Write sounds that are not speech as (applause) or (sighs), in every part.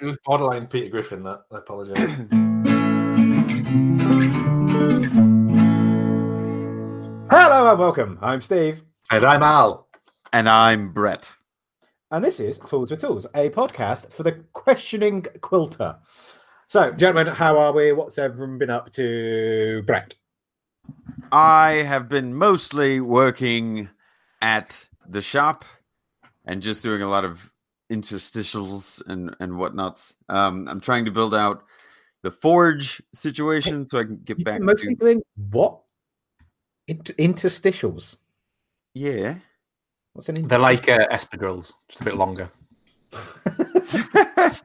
It was borderline Peter Griffin. That I apologise. (clears throat) Hello and welcome. I'm Steve, and I'm Al. And I'm Brett. and this is Fools with Tools, a podcast for the questioning quilter. So, gentlemen, how are we? What's everyone been up to? Brett. I have been mostly working at the shop and just doing a lot of interstitials and and whatnots. Um, I'm trying to build out the forge situation so I can get You've back mostly to doing what? Inter- interstitials. yeah. What's an Interstitial? They're like uh, espadrilles, just a bit longer. (laughs)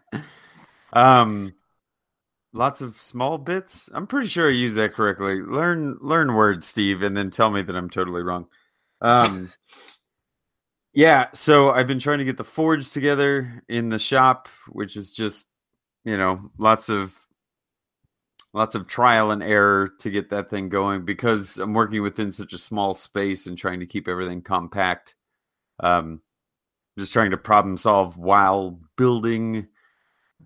um lots of small bits. I'm pretty sure I use that correctly. Learn learn words, Steve, and then tell me that I'm totally wrong. Um yeah, so I've been trying to get the forge together in the shop, which is just, you know, lots of lots of trial and error to get that thing going because I'm working within such a small space and trying to keep everything compact. Um just trying to problem solve while building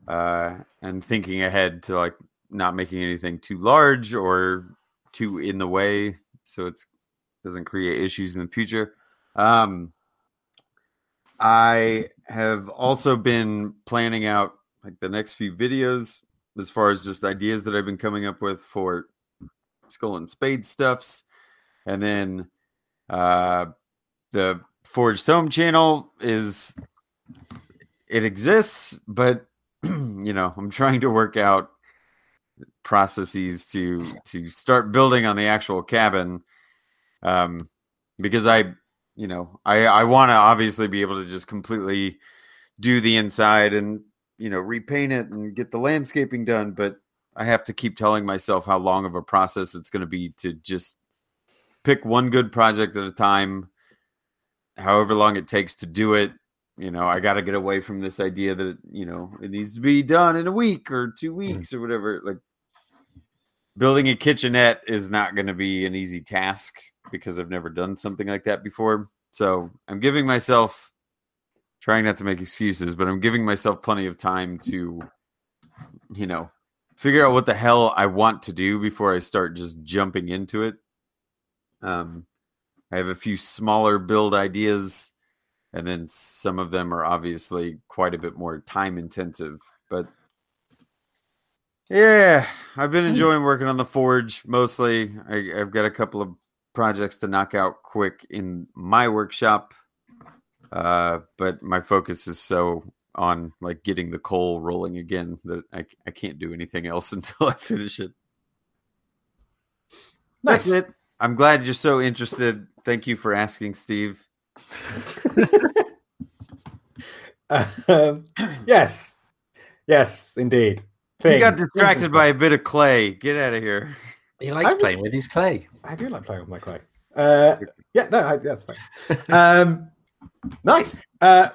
uh and thinking ahead to like not making anything too large or too in the way so it's doesn't create issues in the future um i have also been planning out like the next few videos as far as just ideas that i've been coming up with for skull and spade stuffs. And then uh the forged home channel is it exists but (clears throat) you know i'm trying to work out processes to to start building on the actual cabin um because i you know i i want to obviously be able to just completely do the inside and you know repaint it and get the landscaping done but i have to keep telling myself how long of a process it's going to be to just pick one good project at a time however long it takes to do it. You know i got to get away from this idea that you know it needs to be done in a week or two hmm. weeks or whatever like building a kitchenette is not going to be an easy task because i've never done something like that before. So i'm giving myself trying not to make excuses but i'm giving myself plenty of time to you know figure out what the hell i want to do before i start just jumping into it. Um i have a few smaller build ideas and then some of them are obviously quite a bit more time intensive but yeah i've been enjoying working on the forge mostly. I, i've got a couple of projects to knock out quick in my workshop uh, but my focus is so on like getting the coal rolling again that I, I can't do anything else (laughs) until i finish it Nice. that's it i'm glad you're so interested thank you for asking steve Um, (laughs) yes. Yes, indeed. you Thing. got distracted by a bit of clay get out of here He likes I'm- playing with his clay. I do like playing with my clay. Uh, yeah, no, I, that's fine. (laughs) um, nice. Uh,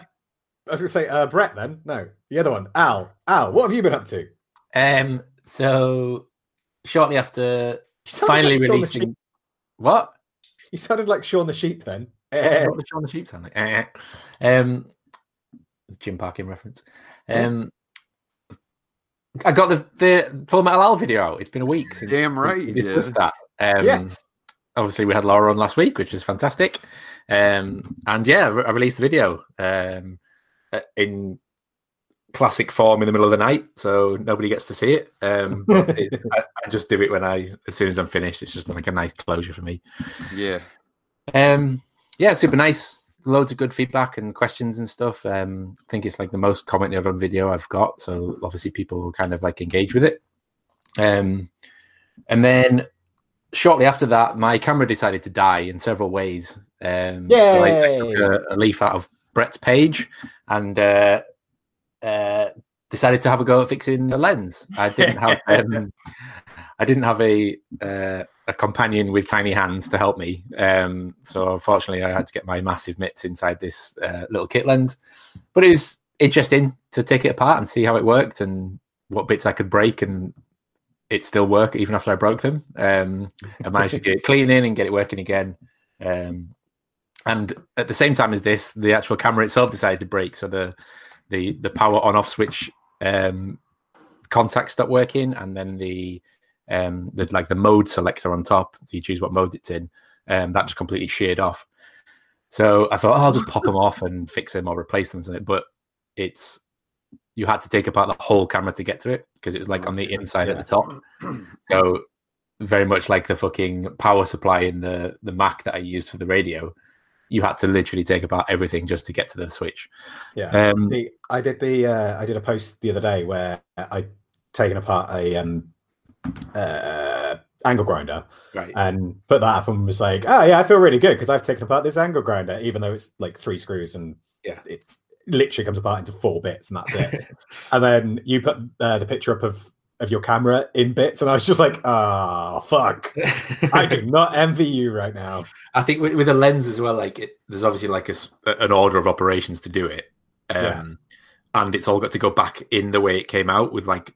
I was going to say uh, Brett. Then no, the other one, Al. Al, what have you been up to? Um, so shortly after You finally like releasing what? You sounded like Shaun the Sheep then. Eh. What does Shaun the Sheep sound like? Eh. Um, Jim Parkin reference. Um, I got the the Full Metal Al video out. It's been a week since Damn right we you discussed did. that. Um, yes. obviously we had Laura on last week, which was fantastic. Um, and yeah, I released the video um, uh, in classic form in the middle of the night, so nobody gets to see it. Um, (laughs) it I, I just do it when I, as soon as I'm finished. It's just like a nice closure for me. yeah Um, yeah, super nice. Loads of good feedback and questions and stuff. Um, I think it's like the most commented on video I've got. So obviously people will kind of like engage with it. Um, and then shortly after that, my camera decided to die in several ways. Um, so I, I took a, a leaf out of Brett's page and uh, uh, decided to have a go at fixing the lens. I didn't have (laughs) um, I didn't have a uh, a companion with tiny hands to help me. Um, so unfortunately, I had to get my massive mitts inside this uh, little kit lens. But it was interesting to take it apart and see how it worked and what bits I could break and it still work even after I broke them. Um, I managed to (laughs) get it cleaning and get it working again. Um, and at the same time as this, the actual camera itself decided to break. So the the the power on off switch um, contacts stopped working, and then the um, the like the mode selector on top, so you choose what mode it's in, um, that just completely sheared off. So I thought, oh, I'll just pop them off and fix them or replace them. But it's you had to take apart the whole camera to get to it because it was like on the inside Yeah. at the top. (clears throat) So very much like the fucking power supply in the the Mac that I used for the radio. You had to literally take apart everything just to get to the switch. Yeah. Um, See, I did the uh, I did a post the other day where I'd taken apart a um, uh, angle grinder Right. and put that up and was like, oh yeah, I feel really good because I've taken apart this angle grinder, even though it's like three screws and Yeah. it's literally comes apart into four bits and that's it. (laughs) and then you put uh, the picture up of of your camera in bits, and I was just like, oh fuck, I do not envy you right now. I think with, with a lens as well, like it, there's obviously like a, an order of operations to do it, um, Yeah. and it's all got to go back in the way it came out with like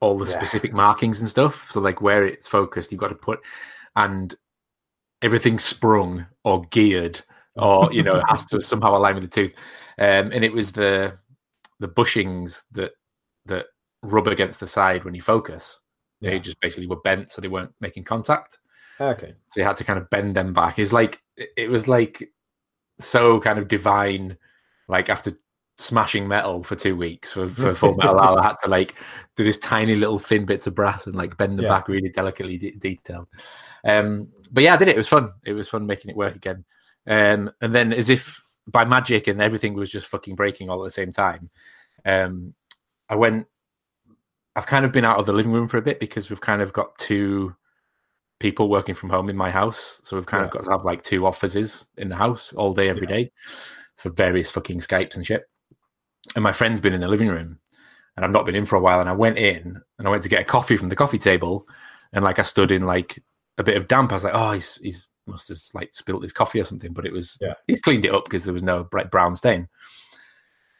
all the Yeah. specific markings and stuff. So like where it's focused, you've got to put, and everything's sprung or geared or you know it (laughs) has to somehow align with the tooth. Um, and it was the the bushings that that rub against the side when you focus. They Yeah. just basically were bent, so they weren't making contact Okay. so you had to kind of bend them back. It's like it was like so kind of divine. Like after smashing metal for two weeks for, for Full Metal, I had to like do this tiny little thin bits of brass and like bend them Yeah. back really delicately de- detailed. Um, but yeah, I did it. It was fun. It was fun making it work again. Um, and then as if by magic and everything was just fucking breaking all at the same time. Um, I went. I've kind of been out of the living room for a bit because we've kind of got two people working from home in my house. So we've kind of got to have like two offices in the house all day, every day, for various fucking Skypes and shit. And my friend's been in the living room and I've not been in for a while. And I went in and I went to get a coffee from the coffee table. And like I stood in like a bit of damp. I was like, oh, he's, he's must have like spilt his coffee or something. But it was, Yeah. he's cleaned it up because there was no bright brown stain.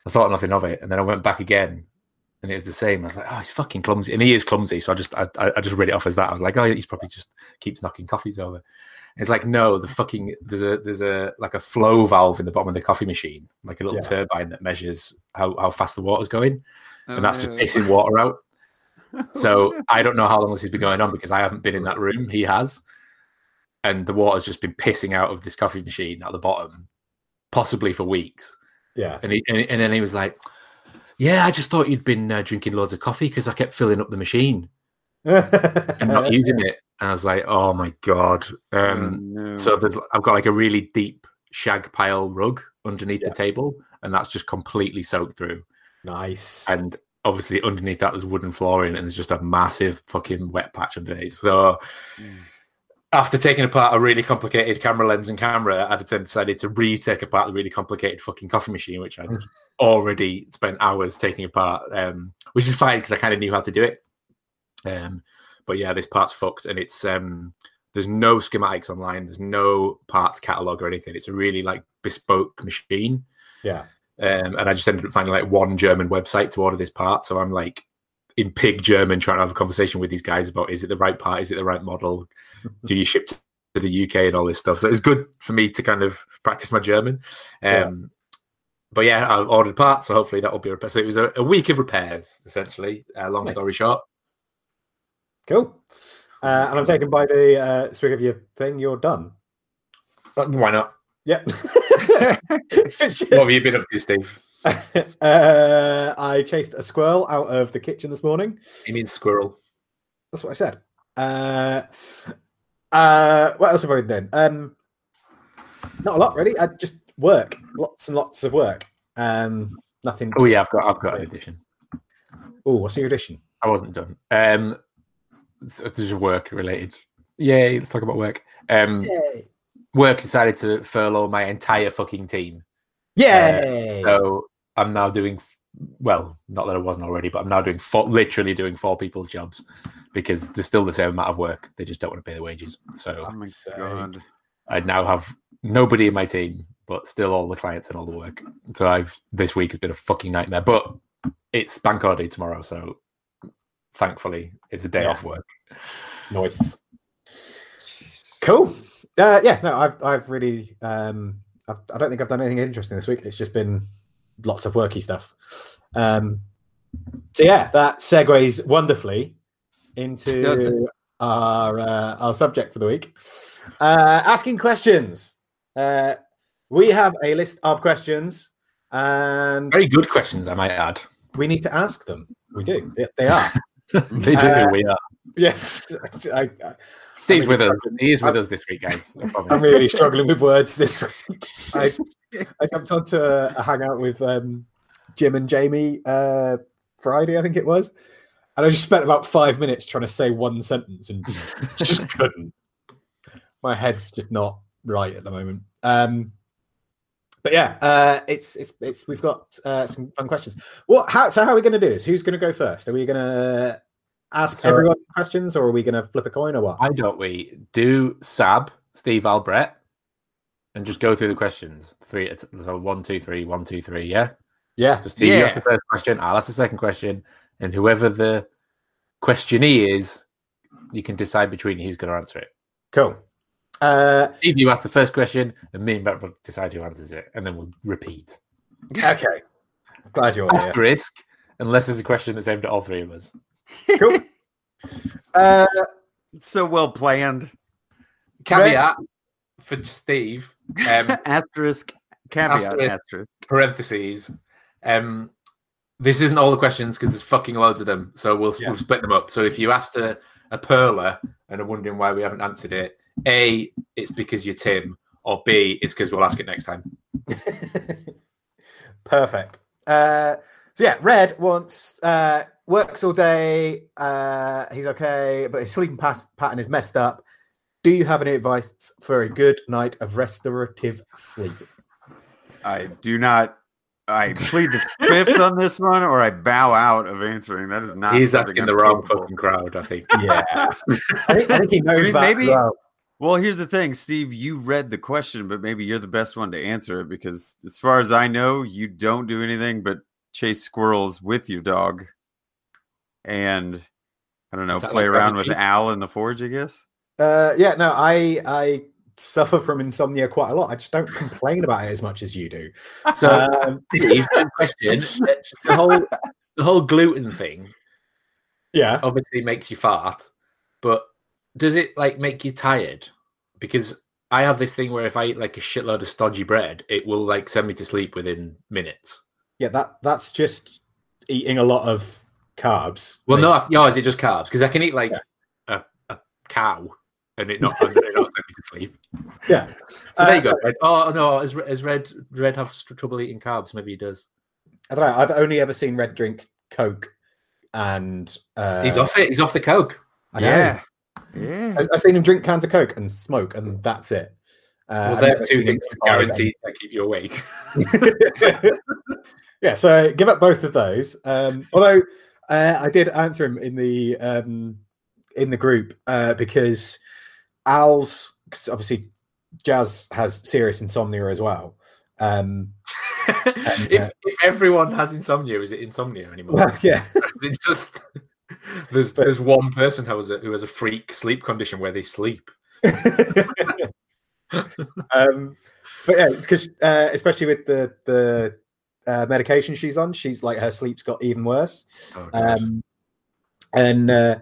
I thought nothing of it. And then I went back again and it was the same. I was like, oh, he's fucking clumsy, and he is clumsy. So I just, I, I I just read it off as that. I was like, oh, he's probably just keeps knocking coffees over. And it's like, no, the fucking there's a there's a like a flow valve in the bottom of the coffee machine, like a little Yeah. turbine that measures how how fast the water's going, and that's just Oh, pissing water out. So (laughs) I don't know how long this has been going on because I haven't been in that room. He has, and the water's just been pissing out of this coffee machine at the bottom, possibly for weeks. Yeah. And he, and, and then he was like, "Yeah, I just thought you'd been uh, drinking loads of coffee because I kept filling up the machine (laughs) and not using it." And I was like, "Oh my god!" Um, Oh, no. So there's, I've got like a really deep shag pile rug underneath Yeah. the table, and that's just completely soaked through. Nice. And obviously, underneath that, there's wooden flooring, and there's just a massive fucking wet patch underneath. So Mm. After taking apart a really complicated camera lens and camera, I then decided to retake apart the really complicated fucking coffee machine, which I'd already spent hours taking apart, um, which is fine because I kind of knew how to do it. Um, but yeah, this part's fucked, and it's um, there's no schematics online, there's no parts catalog or anything. It's a really like bespoke machine, yeah. um, and I just ended up finding like one German website to order this part. So I'm like in pig German trying to have a conversation with these guys about is it the right part, is it the right model, do you ship to the UK and all this stuff. So it was good for me to kind of practice my German. Um, But yeah, I've ordered parts, so hopefully that will be repaired. So it was a, a week of repairs, essentially. Uh, long Nice. story short. Cool. Uh, and I'm taken by the uh, speak of your thing. You're done. But Why not? Yep. (laughs) What have you been up to, Steve? (laughs) uh, I chased a squirrel out of the kitchen this morning. You mean squirrel? That's what I said. Uh, uh, what else have I been doing? Um, not a lot really. I just work, lots and lots of work. Um, nothing. Oh yeah, I've got I've got an addition. Oh, what's your addition? I wasn't done. Um, it's, it's just work related. Yay! Let's talk about work. Um, Yay! work decided to furlough my entire fucking team. Yay! So I'm now doing well, not that I wasn't already, but I'm now doing four, literally doing four people's jobs because there's still the same amount of work. They just don't want to pay the wages. So oh my sake. god. I now have nobody in my team, but still all the clients and all the work. So I've this week has been a fucking nightmare. But it's bank holiday tomorrow, so thankfully it's a day Yeah. off work. Nice. Cool. Uh, yeah, no, I've I've really um, I've, I don't think I've done anything interesting this week. It's just been lots of worky stuff. Um, So yeah, that segues wonderfully Does into our uh, our subject for the week. Uh, asking questions. Uh, we have a list of questions, and Very good questions, I might add. we need to ask them. We do. They, they are. (laughs) They do. Uh, we are. yes. I, I, Steve's with us. He is with us this week, guys. (laughs) I'm really struggling with words this week. I, I jumped onto a, a hangout with um, Jim and Jamie uh, Friday, I think it was, and I just spent about five minutes trying to say one sentence and (laughs) just couldn't. My head's just not right at the moment. Um, but yeah, uh, it's it's it's we've got uh, some fun questions. What? How? So how are we going to do this? Who's going to go first? Are we going to ask So- everyone questions, or are we going to flip a coin, or what? Why don't we do Sab, Steve Al, Brett, and just go through the questions? Three, it's- so one, two, three, one, two, three. Yeah. Yeah. So Steve, you ask the first question. I'll ask the second question, and whoever the questionee is, you can decide between who's going to answer it. Cool. Uh, Steve, you ask the first question, and me and Brett will decide who answers it, and then we'll repeat. okay. Glad you're here. Asterisk, unless there's a question that's aimed at all three of us. Cool. (laughs) Uh, It's so well planned. Caveat for Steve. Um, (laughs) asterisk caveat Asterisk. asterisk. parentheses. Um, this isn't all the questions because there's fucking loads of them. So we'll, Yeah. we'll split them up. So if you asked a, a perler and are wondering why we haven't answered it, A, it's because you're Tim, or B, it's because we'll ask it next time. (laughs) perfect. Uh, so yeah, Red wants uh, works all day. Uh, he's okay, but his sleeping pas- pattern is messed up. Do you have any advice for a good night of restorative sleep? I do not. I plead the fifth on this one, or I bow out of answering. That is not. He's asking the wrong fucking crowd, I think. Yeah, (laughs) I think, I think he knows I mean, that. maybe- well. Well, here's the thing, Steve. You read the question, but maybe you're the best one to answer it because, as far as I know, you don't do anything but chase squirrels with your dog, and I don't know, play like around with Cheek? Al in the forge. I guess. Uh, yeah, no, I I suffer from insomnia quite a lot. I just don't complain about it as much as you do. So, Um, (laughs) question. The whole, the whole gluten thing yeah, obviously makes you fart, but does it like make you tired? Because I have this thing where if I eat like a shitload of stodgy bread, it will like send me to sleep within minutes. yeah, that that's just eating a lot of carbs. Well, Makes- no, no, is it just carbs? Because I can eat like a, a cow and it not, and it not send me to sleep. yeah. (laughs) So there you Uh, go. Red. Oh no, is, is Red Red have st- trouble eating carbs? Maybe he does. I don't know. I've only ever seen Red drink Coke, and uh, He's off it. He's off the coke. I know. yeah, yeah. I- I've seen him drink cans of Coke and smoke, and that's it. Uh, Well, I've they're two things imbibe guaranteed to keep you awake. (laughs) (laughs) yeah, so give up both of those. Um, although uh, I did answer him in the um, in the group uh, because Al's 'cause obviously Jazz has serious insomnia as well. Um, (laughs) if if everyone has insomnia, is it insomnia anymore? well, yeah, (laughs) it just there's But- there's one person who has a who has a freak sleep condition where they sleep. (laughs) um, but yeah, because uh, especially with the the uh, medication she's on, she's like her sleep's got even worse. Oh, Um, and uh,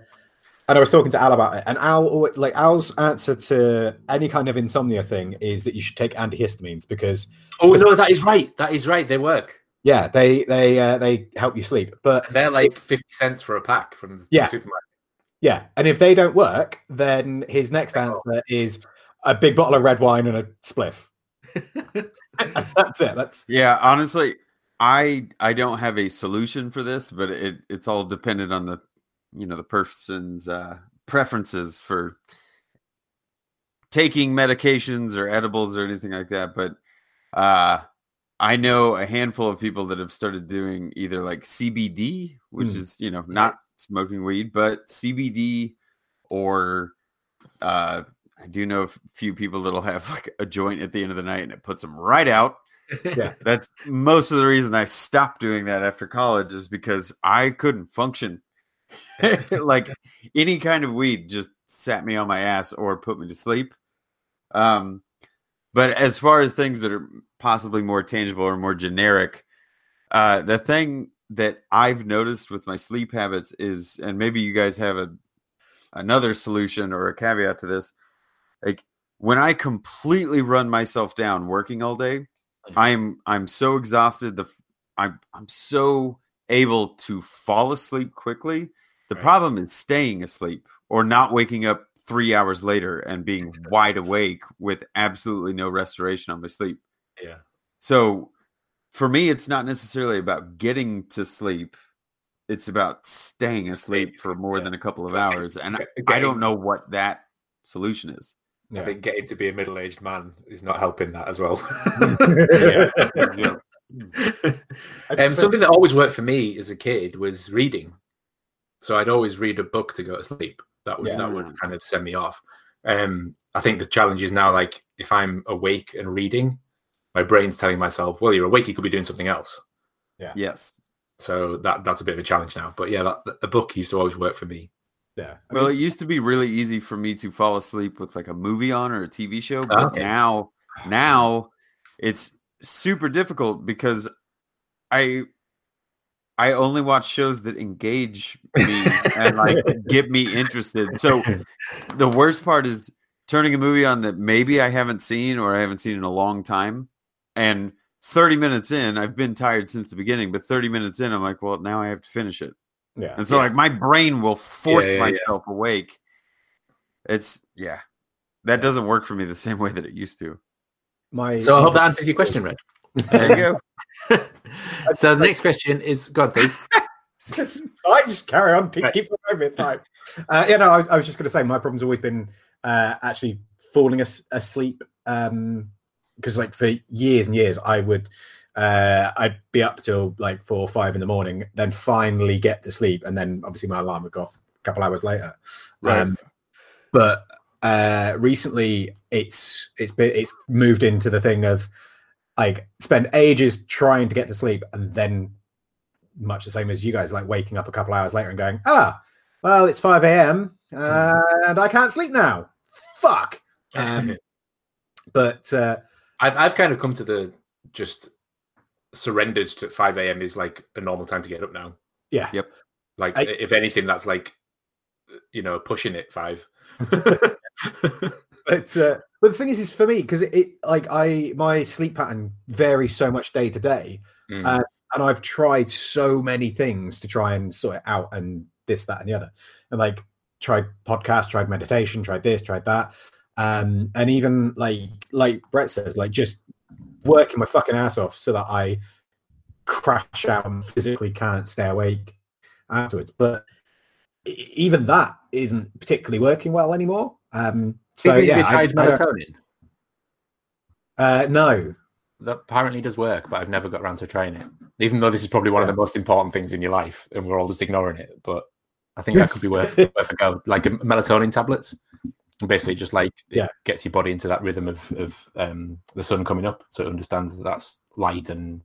and I was talking to Al about it, and Al like Al's answer to any kind of insomnia thing is that you should take antihistamines because oh no, that is right. That is right. They work. yeah, they they uh, they help you sleep. But They're like fifty cents for a pack from the Yeah. supermarket. yeah, and if they don't work, then his next answer is a big bottle of red wine and a spliff. (laughs) (laughs) That's it. That's Yeah, honestly, I I don't have a solution for this, but it it's all dependent on the you know the person's uh, preferences for taking medications or edibles or anything like that. But uh, I know a handful of people that have started doing either like CBD, which Mm. is you know not smoking weed, but CBD or uh, I do know a few people that'll have (laughs) like a joint at the end of the night and it puts them right out Yeah. that's most of the reason I stopped doing that after college is because I couldn't function. (laughs) like (laughs) any kind of weed just sat me on my ass or put me to sleep. Um, but as far as things that are possibly more tangible or more generic, uh, the thing that I've noticed with my sleep habits is, and maybe you guys have a another solution or a caveat to this. Like when I completely run myself down working all day, I'm I'm so exhausted. The I'm I'm so able to fall asleep quickly. The Right. problem is staying asleep or not waking up three hours later and being (laughs) wide awake with absolutely no restoration on my sleep. Yeah. So for me, it's not necessarily about getting to sleep. It's about staying asleep for more yeah. than a couple of hours. And get- I don't know what that solution is. I think getting to be a middle-aged man is not helping that as well. (laughs) Yeah. (laughs) (laughs) um, something that always worked for me as a kid was reading. So I'd always read a book to go to sleep. That would Yeah. that would kind of send me off. Um, I think the challenge is now like if I'm awake and reading, my brain's telling myself, "Well, you're awake. You could be doing something else." Yeah. Yes. So that that's a bit of a challenge now. But yeah, that, a book used to always work for me. Yeah. I Well, mean, it used to be really easy for me to fall asleep with like a movie on or a TV show, but Okay. now now it's super difficult because I I only watch shows that engage me and like (laughs) get me interested. So the worst part is turning a movie on that maybe I haven't seen or I haven't seen in a long time and 30 minutes in, I've been tired since the beginning, but 30 minutes in, I'm like, well, now I have to finish it. yeah. And so Yeah. like my brain will force Yeah, yeah, myself awake. It's yeah. That doesn't work for me the same way that it used to. My So I hope that answers your question, Red. There you go. (laughs) so the next question is, go on, Steve. (laughs) I just carry on. Keep, Right. keep talking over. It's fine. Uh, yeah, no, I, I was just going to say my problem's always been uh, actually falling as, asleep. Um, because like for years and years, I would uh, I'd be up till like four or five in the morning, then finally get to sleep, and then obviously my alarm would go off a couple hours later. Right. Um, but uh, recently, it's it's been it's moved into the thing of like spend ages trying to get to sleep, and then much the same as you guys, like waking up a couple hours later and going, ah, well, it's five a.m. and I can't sleep now. Fuck. (laughs) Um, but uh, I've I've kind of come to the just surrendered to five a.m. is like a normal time to get up now. yeah, yep Like I- if anything, that's like you know pushing it five. (laughs) (laughs) but uh, but the thing is, is for me because it, it like I my sleep pattern varies so much day to day, Mm. Uh, and I've tried so many things to try and sort it out, and this, that, and the other, and like tried podcast, tried meditation, tried this, tried that, um, and even like like Brett says, like just working my fucking ass off so that I crash out and physically can't stay awake afterwards. But even that isn't particularly working well anymore. Um, so Have you yeah, I, tried I melatonin? uh, no, That apparently does work, but I've never got around to trying it. Even though this is probably one of the most important things in your life, and we're all just ignoring it. But I think that could be worth (laughs) worth a go. Like a melatonin tablets, basically just like it Yeah. gets your body into that rhythm of of um, the sun coming up, so it understands that that's light and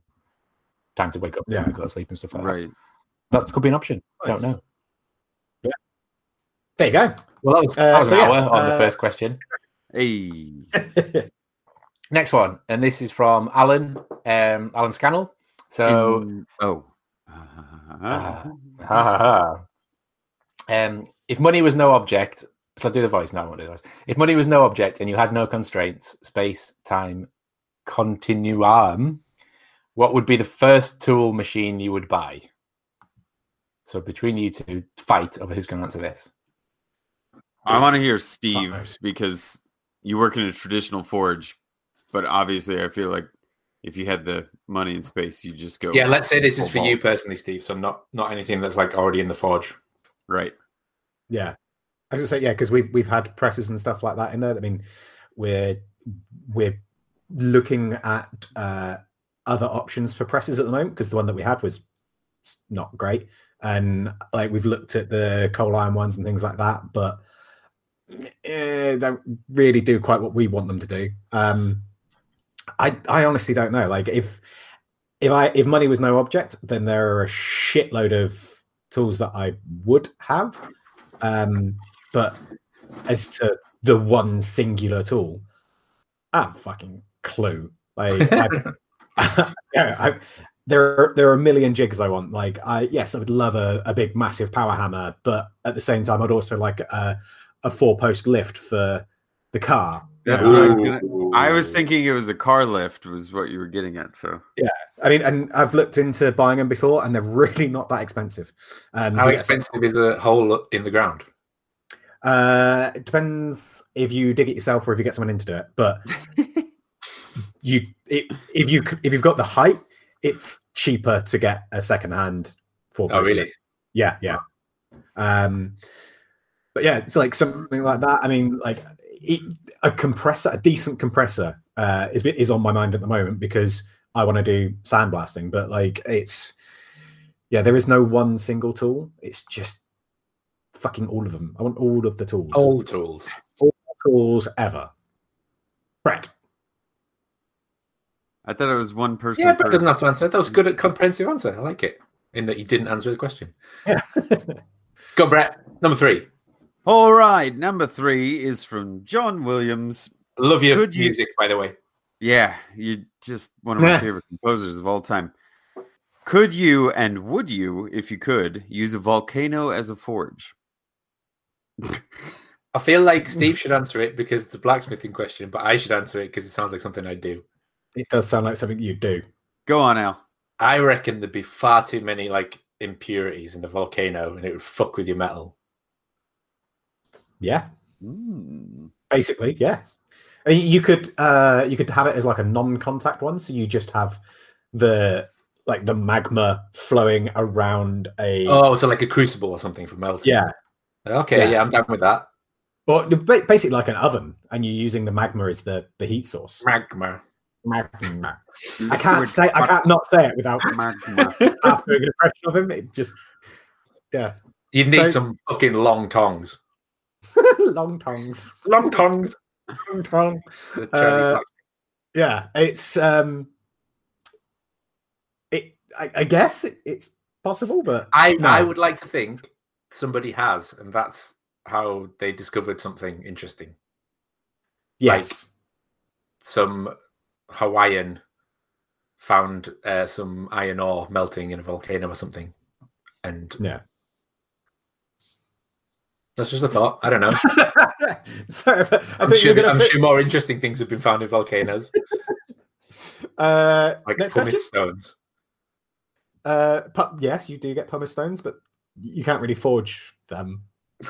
time to wake up, time Yeah. to go to sleep, and stuff like that. Right. That could be an option. I don't Nice. know. there you go. Well, that was, Uh, that was so an yeah, hour on the uh, first question. Hey. (laughs) Next one, and this is from Alan, um, Alan Scannell. So, In- oh. (laughs) Ha, ha, ha. um, if money was no object, so I'll do the voice now. I won't do the voice. If money was no object and you had no constraints, space, time, continuum, what would be the first tool machine you would buy? So between you two, fight over who's going to answer this. I want to hear Steve because you work in a traditional forge, but obviously I feel like if you had the money and space, you just go. Yeah, let's say this is for ball. you personally, Steve. So not not anything that's like already in the forge. Right. Yeah, I was gonna say yeah because we've we've had presses and stuff like that in there. I mean, we're we're looking at uh, other options for presses at the moment because the one that we had was not great, and like we've looked at the coal iron ones and things like that, but eh, they don't really do quite what we want them to do. Um, I I honestly don't know. Like if if I if money was no object, then there are a shitload of tools that I would have. Um, but as to the one singular tool, I have fucking clue. Like, I, (laughs) (laughs) I, there are there are a million jigs I want. Like I yes, I would love a, a big massive power hammer, but at the same time, I'd also like a, a four post lift for the car. That's You what I was gonna. I was thinking it was a car lift, was what you were getting at. So yeah, I mean, and I've looked into buying them before, and they're (laughs) really not that expensive. Um, How expensive is a hole in the ground? Uh, it depends if you dig it yourself or if you get someone in to do it. But (laughs) you, it, if you if you've got the height, it's cheaper to get a second hand. four Oh, really? Yeah, yeah. Um, but yeah, it's like something like that. I mean, like it, a compressor, a decent compressor, uh, is is on my mind at the moment because I want to do sandblasting. But like, it's yeah, there is no one single tool. It's just fucking all of them. I want all of the tools, All the tools. All tools ever. Brett, I thought it was one person. Yeah, but per- doesn't have to answer. That was a good, comprehensive answer. I like it. In that you didn't answer the question. yeah, (laughs) Go, Brett. Number three. All right, number three is from John Williams. Love your Could you- music, by the way. Yeah, you just one of my favorite composers of all time. Could you and would you, if you could, use a volcano as a forge? I feel like Steve should answer it because it's a blacksmithing question, but I should answer it because it sounds like something I'd do. it does sound like something you do. Go on, Al. I reckon there'd be far too many like impurities in the volcano, and it would fuck with your metal. Yeah, Mm. basically, yes. I you could uh, you could have it as like a non-contact one, so you just have the like the magma flowing around a Oh, so like a crucible or something for melting. yeah, Okay. Yeah. Yeah, I'm down with that. or basically like an oven, and you're using the magma as the the heat source. Magma. Magma. (laughs) I can't say I can't not say it without (laughs) Magma. half doing an impression of him. It just yeah, You'd need So- some fucking long tongs. (laughs) long tongues, Long tongs. long tongue. Uh, Yeah, it's um, it. I, I guess it, it's possible, but I no. I would like to think somebody has, and that's how they discovered something interesting. yes, Some Hawaiian found uh, some iron ore melting in a volcano or something, and yeah. That's just a thought. I don't know. (laughs) so I think I'm, sure, gonna I'm sure more interesting things have been found in volcanoes, (laughs) uh, like next pumice question. stones. Uh, pu- yes, you do get pumice stones, but you can't really forge them. (laughs)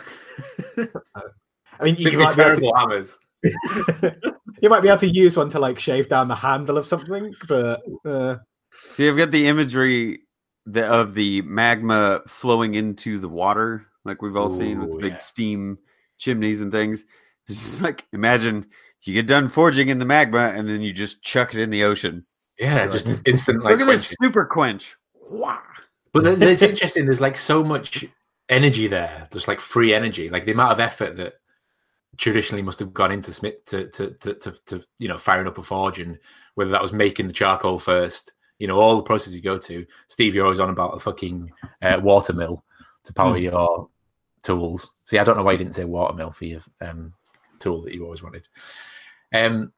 I mean, you Big might, be able terrible hammers. to, you might be able to use one to like shave down the handle of something, but uh, See, I've got the imagery the, of the magma flowing into the water, like we've all seen with the big yeah. steam chimneys and things. (laughs) It's just like imagine you get done forging in the magma and then you just chuck it in the ocean. Yeah, just an instant like. Look at this super quench. But it's (laughs) interesting. There's like so much energy there. There's like free energy. Like the amount of effort that traditionally must have gone into Smith to to to to, to you know firing up a forge and whether that was making the charcoal first. You know all the processes you go to. Steve, you're always on about a fucking uh, water mill to power Hmm. your tools. See, I don't know why you didn't say water mill for your um, tool that you always wanted. Um,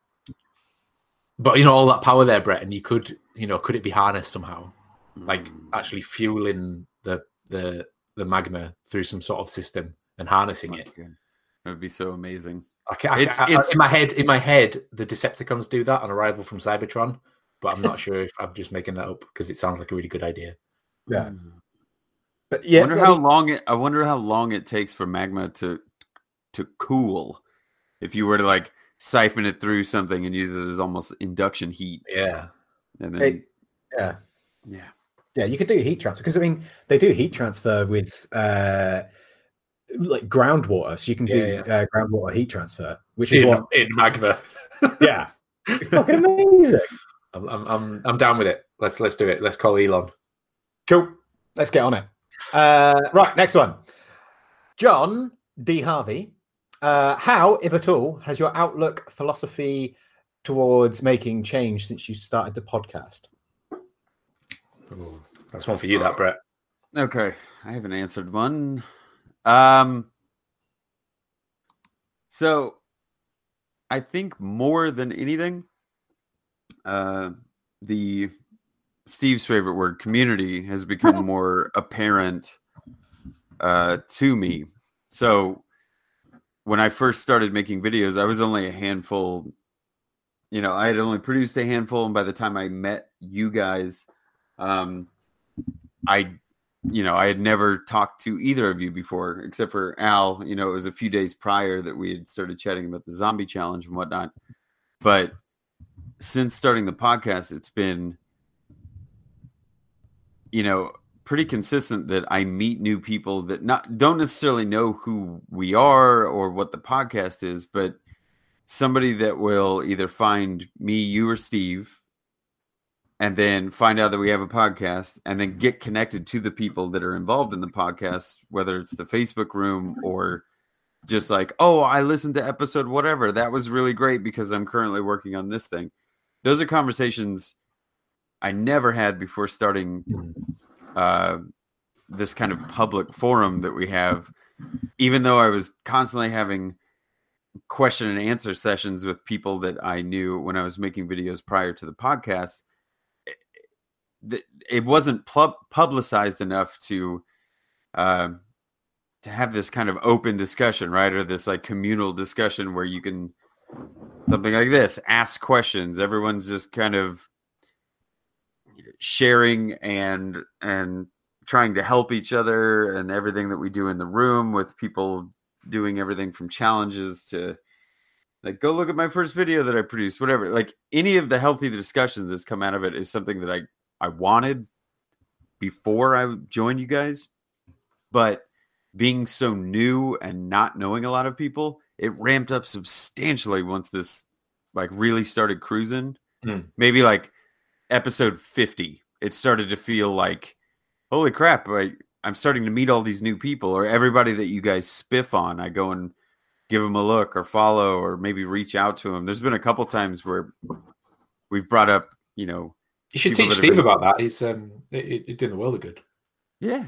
but you know all that power there, Brett, and you could, you know, could it be harnessed somehow? like Mm. actually fueling the the the magma through some sort of system and harnessing it. That would be so amazing. I can, I, It's- I- it's- in my head, in my head, the Decepticons do that on arrival from Cybertron, but I'm not (laughs) sure if I'm just making that up because it sounds like a really good idea. yeah, Mm. But I wonder how mean, long it. I wonder how long it takes for magma to to cool. If you were to like siphon it through something and use it as almost induction heat, Yeah, and then It- yeah. yeah, Yeah, you could do heat transfer because I mean they do heat transfer with uh like groundwater, so you can do Yeah, Uh, groundwater heat transfer, which is in, what in magma. yeah, it's fucking amazing. (laughs) I'm, I'm I'm I'm down with it. Let's let's do it. Let's call Elon. Cool, let's get on it. Uh, right, next one, John D Harvey. Uh, how, if at all, has your outlook philosophy towards making change since you started the podcast? Ooh, that's one for you, that Brett. Okay, I haven't answered one. Um, so I think more than anything, uh, the Steve's favorite word, community, has become (laughs) more apparent uh, to me. So when I first started making videos, I was only a handful. You know, I had only produced a handful, and by the time I met you guys, um, I, you know, I had never talked to either of you before, except for Al. You know, it was a few days prior that we had started chatting about the zombie challenge and whatnot. But since starting the podcast, it's been, you know, pretty consistent that I meet new people that not don't necessarily know who we are or what the podcast is, but somebody that will either find me, you, or Steve, and then find out that we have a podcast, and then get connected to the people that are involved in the podcast, whether it's the Facebook room or just like, oh, I listened to episode whatever. That was really great because I'm currently working on this thing. Those are conversations I never had before starting uh, this kind of public forum that we have, even though I was constantly having question and answer sessions with people that I knew when I was making videos prior to the podcast, it, it wasn't pub- publicized enough to uh, to have this kind of open discussion, right, or this like communal discussion where you can something like this ask questions. Everyone's just kind of sharing and and trying to help each other and everything that we do in the room with people doing everything from challenges to like go look at my first video that I produced, whatever. Like any of the healthy discussions that's come out of it is something that I I wanted before I joined you guys, but being so new and not knowing a lot of people, it ramped up substantially once this like really started cruising. Mm. Maybe like episode 50, it started to feel like, holy crap, I, I'm starting to meet all these new people or everybody that you guys spiff on. I go and give them a look or follow or maybe reach out to them. There's been a couple times where we've brought up, you know, You should teach Steve been- about that. He's um, it, it, doing the world of good. Yeah.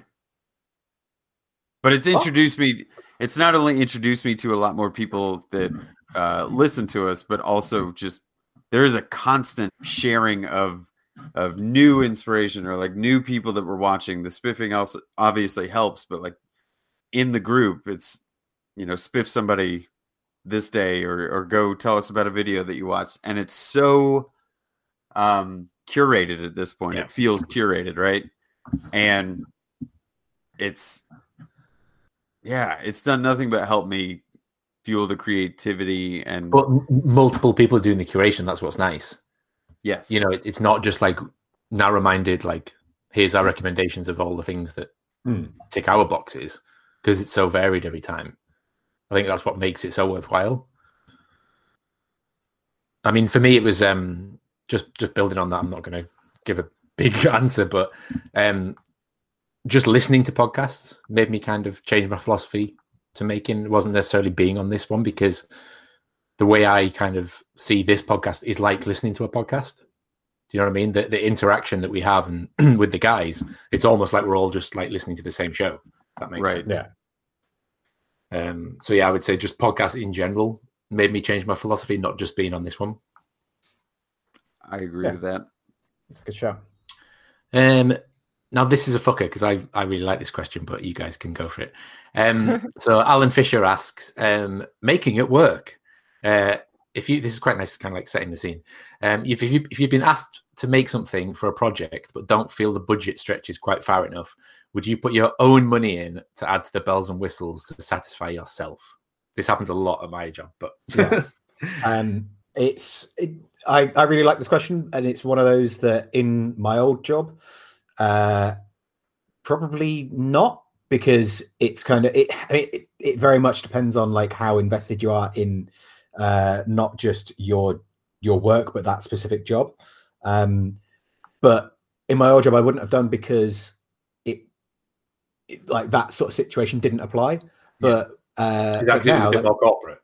But it's introduced me. It's not only introduced me to a lot more people that uh, listen to us, but also just there is a constant sharing of of new inspiration or like new people that we're watching. The spiffing also obviously helps, but like in the group, it's you know spiff somebody this day or or go tell us about a video that you watched, and it's so um curated at this point. Yeah. It feels curated, right? And it's yeah, it's done nothing but help me fuel the creativity and But multiple people doing the curation. That's what's nice. yes, You know, it, it's not just like narrow-minded. Like here's our recommendations of all the things that Hmm. tick our boxes because it's so varied every time. I think that's what makes it so worthwhile. I mean, for me, it was um, just just building on that. I'm not going to give a big (laughs) answer, but um, just listening to podcasts made me kind of change my philosophy to making. Wasn't necessarily being on this one because the way I kind of see this podcast is like listening to a podcast. Do you know what I mean? The the interaction that we have and (clears throat) with the guys, it's almost like we're all just like listening to the same show. if That makes Right. sense. Yeah. Um, so yeah, I would say just podcasts in general made me change my philosophy, not just being on this one. I agree Yeah. with that. It's a good show. Um, now this is a fucker because I I really like this question, but you guys can go for it. Um, (laughs) so Alan Fisher asks, um, making it work. Uh, if you this is quite nice, kind of like setting the scene. Um, if, if you if you've been asked to make something for a project but don't feel the budget stretches quite far enough, would you put your own money in to add to the bells and whistles to satisfy yourself? This happens a lot at my job, but Yeah. (laughs) um it's it, i i really like this question and it's one of those that in my old job uh probably not because it's kind of it, I mean, it it very much depends on like how invested you are in uh not just your your work but that specific job. Um but in my old job i wouldn't have done because it, it like that sort of situation didn't apply. But uh it was now, like- more corporate.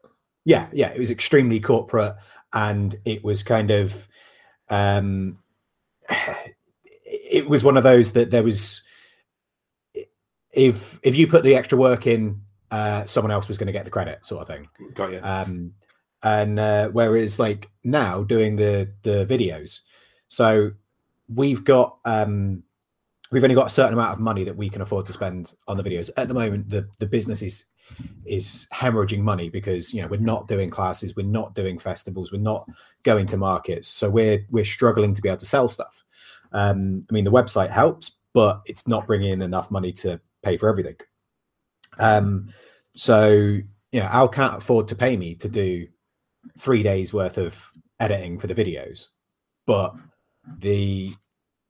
yeah yeah it was extremely corporate and it was kind of um it was one of those that there was if if you put the extra work in uh someone else was going to get the credit sort of thing Got you. um and uh whereas like now doing the the videos so we've got um, we've only got a certain amount of money that we can afford to spend on the videos. At the moment, the the business is is hemorrhaging money because you know we're not doing classes, we're not doing festivals, we're not going to markets, so we're we're struggling to be able to sell stuff. Um, I mean, the website helps, but it's not bringing in enough money to pay for everything. Um, so you know, Al can't afford to pay me to do three days worth of editing for the videos, but the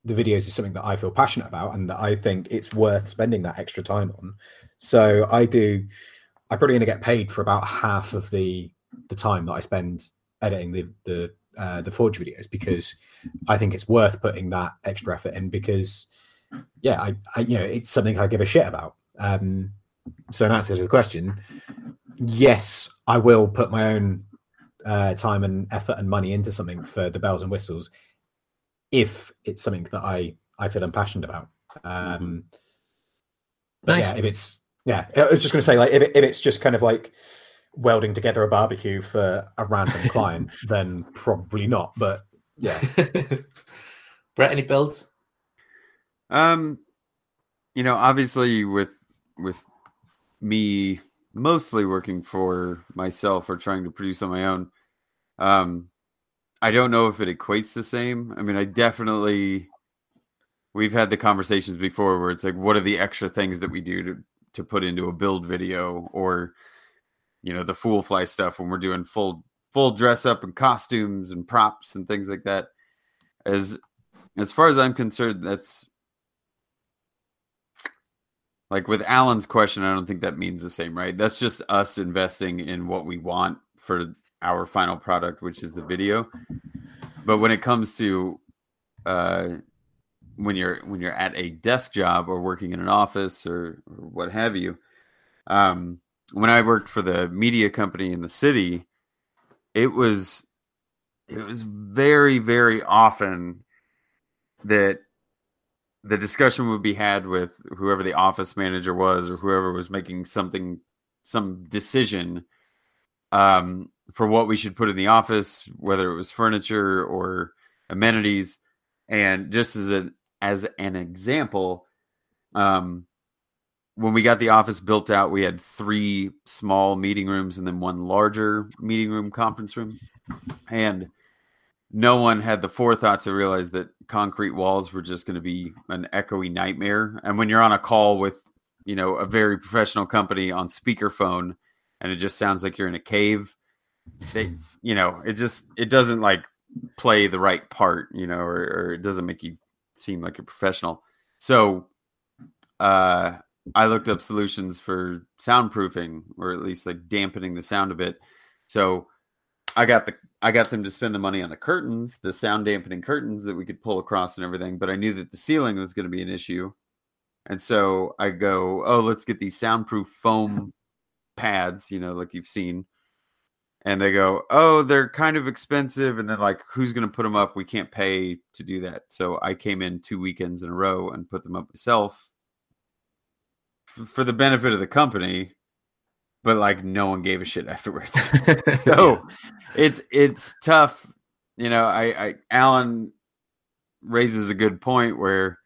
the videos is something that I feel passionate about and that I think it's worth spending that extra time on. So I do. I'm probably going to get paid for about half of the the time that I spend editing the the uh, the Forge videos because I think it's worth putting that extra effort in because yeah, I, I you know it's something I give a shit about. Um, so in answer to the question, yes, I will put my own uh, time and effort and money into something for the bells and whistles if it's something that I I feel I'm passionate about. Um, but Nice. yeah, if it's yeah, I was just going to say like if it, if it's just kind of like welding together a barbecue for a random client, (laughs) then probably not. But yeah, (laughs) Brett, any builds? Um, you know, obviously with with me mostly working for myself or trying to produce on my own, um, I don't know if it equates the same. I mean, I definitely we've had the conversations before where it's like, what are the extra things that we do to to put into a build video or you know the fool fly stuff when we're doing full full dress up and costumes and props and things like that. As as far as i'm concerned that's like with alan's question i don't think that means the same right? That's just us investing in what we want for our final product which is the video. But when it comes to uh when you're when you're at a desk job or working in an office or, or what have you um when i worked for the media company in the city it was it was very very often that the discussion would be had with whoever the office manager was or whoever was making something some decision um, for what we should put in the office whether it was furniture or amenities. And just as a as an example um, when we got the office built out we had three small meeting rooms and then one larger meeting room conference room. And no one had the forethought to realize that concrete walls were just going to be an echoey nightmare. And when you're on a call with you know a very professional company on speakerphone and it just sounds like you're in a cave they you know it just it doesn't like play the right part you know or, or it doesn't make you seem like a professional. So uh i looked up solutions for soundproofing or at least like dampening the sound a bit so i got the i got them to spend the money on the curtains the sound dampening curtains that we could pull across and everything but i knew that the ceiling was going to be an issue and so i go oh let's get these soundproof foam pads you know like you've seen and they go, "Oh, they're kind of expensive," and then like, "Who's going to put them up? We can't pay to do that." So I came in two weekends in a row and put them up myself for the benefit of the company, but like no one gave a shit (laughs) afterwards. (laughs) so it's it's tough, you know. I, I Alan raises a good point where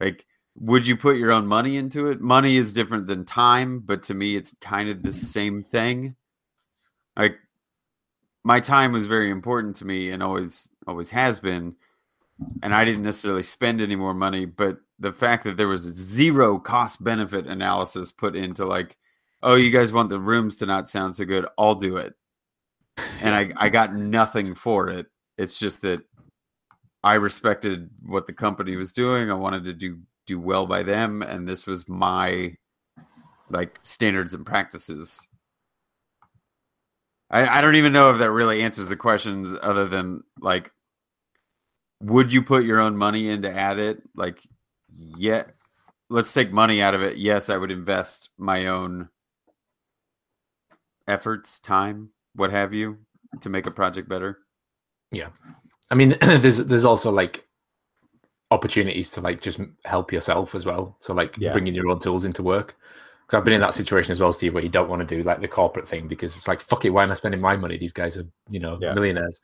like would you put your own money into it money is different than time but to me it's kind of the same thing like my time was very important to me and always always has been and i didn't necessarily spend any more money but the fact that there was zero cost benefit analysis put into like oh you guys want the rooms to not sound so good? I'll do it. (laughs) And i i got nothing for it. It's just that i respected what the company was doing. I wanted to do do well by them and this was my like standards and practices. I, I don't even know if that really answers the questions other than like would you put your own money in to add it like yeah let's take money out of it yes i would invest my own efforts time what have you to make a project better Yeah, I mean, (clears throat) there's there's also like opportunities to like just help yourself as well. So like Yeah. bringing your own tools into work. Because I've been in that situation as well, Steve, where you don't want to do like the corporate thing because it's like fuck it, why am I spending my money? These guys are you know Yeah. millionaires.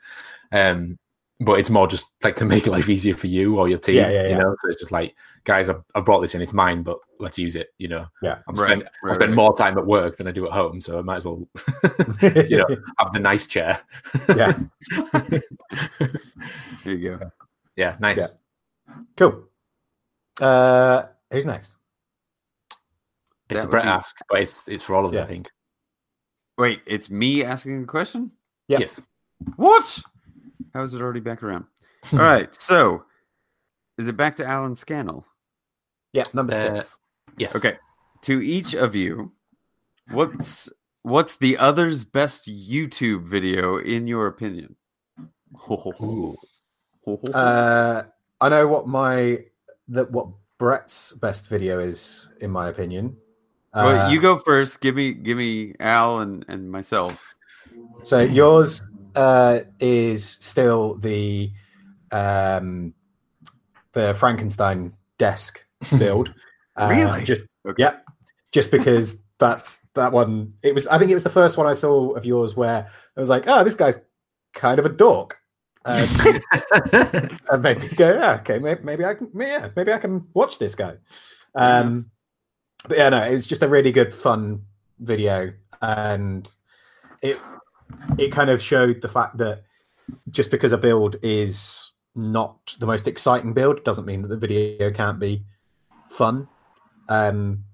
Um, but it's more just like to make (laughs) life easier for you or your team. Yeah, yeah, You yeah. know, so it's just like, guys, I've, I brought this in. It's mine, but let's use it. You know, Yeah. I'm Right, spend, I spend right. more time at work than I do at home, so I might as well, (laughs) you know, (laughs) have the nice chair. yeah. There you go. Yeah, nice. Yeah. Cool. Uh, who's next? It's That a would Brett be- ask, but it's it's for all of us, Yeah. I think. Wait, it's me asking the question? Yeah. Yes. What? How is it already back around? (laughs) All right, so is it back to Alan Scannell? Yeah, number Uh, six. Yes. Okay. To each of you, what's what's the other's best YouTube video in your opinion? Ooh. (laughs) Uh, I know what my that what Brett's best video is, in my opinion. well, Uh, you go first. Give me give me Al and, and myself. So yours uh, is still the um, the Frankenstein desk (laughs) build. Uh, Really? Just Okay. yeah, just because (laughs) that's that one. It was. I think it was the first one I saw of yours where I was like, oh, this guy's kind of a dork. Um, (laughs) and maybe go, yeah, okay, maybe, maybe I can, yeah, maybe I can watch this guy. Um, but yeah, no, it was just a really good, fun video, and it it kind of showed the fact that just because a build is not the most exciting build doesn't mean that the video can't be fun. Um,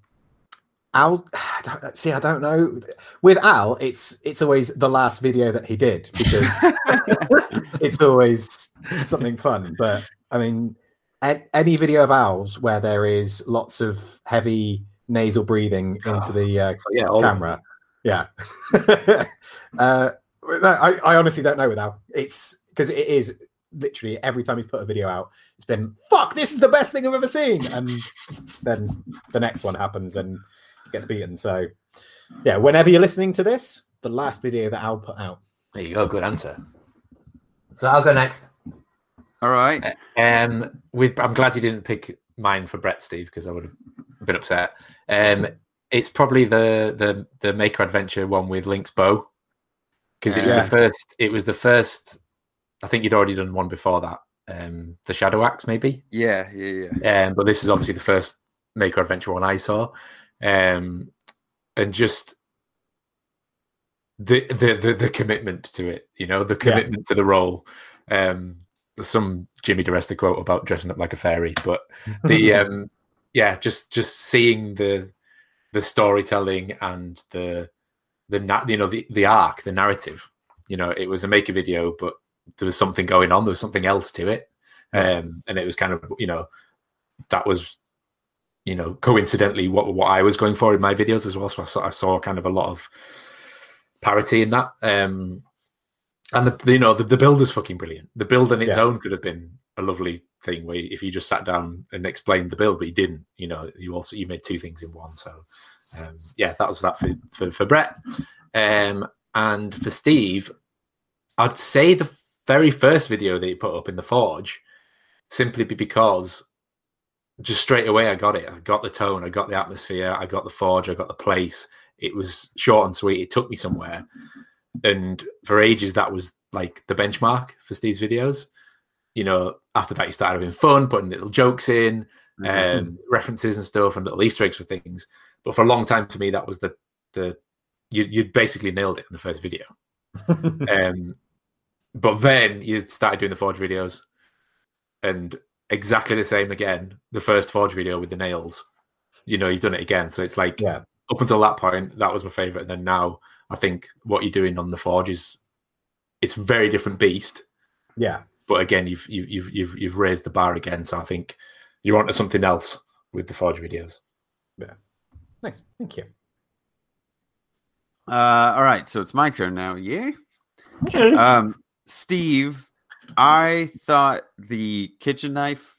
Al, (sighs) see, I don't know. With Al, it's it's always the last video that he did because (laughs) it's always something fun. But I mean, any video of Al's where there is lots of heavy nasal breathing into the uh, yeah, camera, yeah. (laughs) uh, no, I, I honestly don't know without It's because it is literally every time he's put a video out, it's been fuck. This is the best thing I've ever seen, and then the next one happens and gets beaten. So, yeah, whenever you're listening to this, the last video that Al put out. There you go. Good answer. So I'll go next. All right. Um, with I'm glad you didn't pick mine for Brett, Steve, because I would have been upset. Um, it's probably the the the Maker Adventure one with Link's bow, because it was Yeah. the first. It was the first. I think you'd already done one before that. Um, the Shadow Axe, maybe. Yeah, yeah, yeah. Um, but this is obviously the first Maker Adventure one I saw, um, and just the, the the the commitment to it. You know, the commitment to the role. Um, some Jimmy DeResta quote about dressing up like a fairy, but the (laughs) um, yeah, just just seeing the the storytelling and the the na- you know the the arc, the narrative. You know, it was a maker video, but there was something going on. There was something else to it, um, and it was kind of you know that was you know coincidentally what what I was going for in my videos as well. So I saw, I saw kind of a lot of parity in that. Um, and the you know the, the build is fucking brilliant. The build on its Yeah. own could have been a lovely thing where if you just sat down and explained the bill, but you didn't. You know, you also you made two things in one. So um, yeah, that was that for for, for Brett. Um, and for Steve, I'd say the very first video that he put up in the Forge, simply be- because just straight away I got it. I got the tone, I got the atmosphere, I got the Forge, I got the place. It was short and sweet. It took me somewhere, and for ages that was like the benchmark for Steve's videos. You know, after that, he started having fun, putting little jokes in, Mhm. um, references and stuff, and little Easter eggs for things. But for a long time, to me, that was the the you you basically nailed it in the first video. (laughs) Um, but then you started doing the Forge videos, and exactly the same again. The first Forge video with the nails, you know, you've done it again. So it's like Yeah. up until that point, that was my favorite. And then now, I think what you're doing on the Forge is it's a very different beast. yeah. But again, you've you've you've you've, you've raised the bar again. So I think you're onto something else with the Forge videos. Yeah. Nice. Thank you. Uh, all right, so it's my turn now. Yeah. Um, Steve, I thought the kitchen knife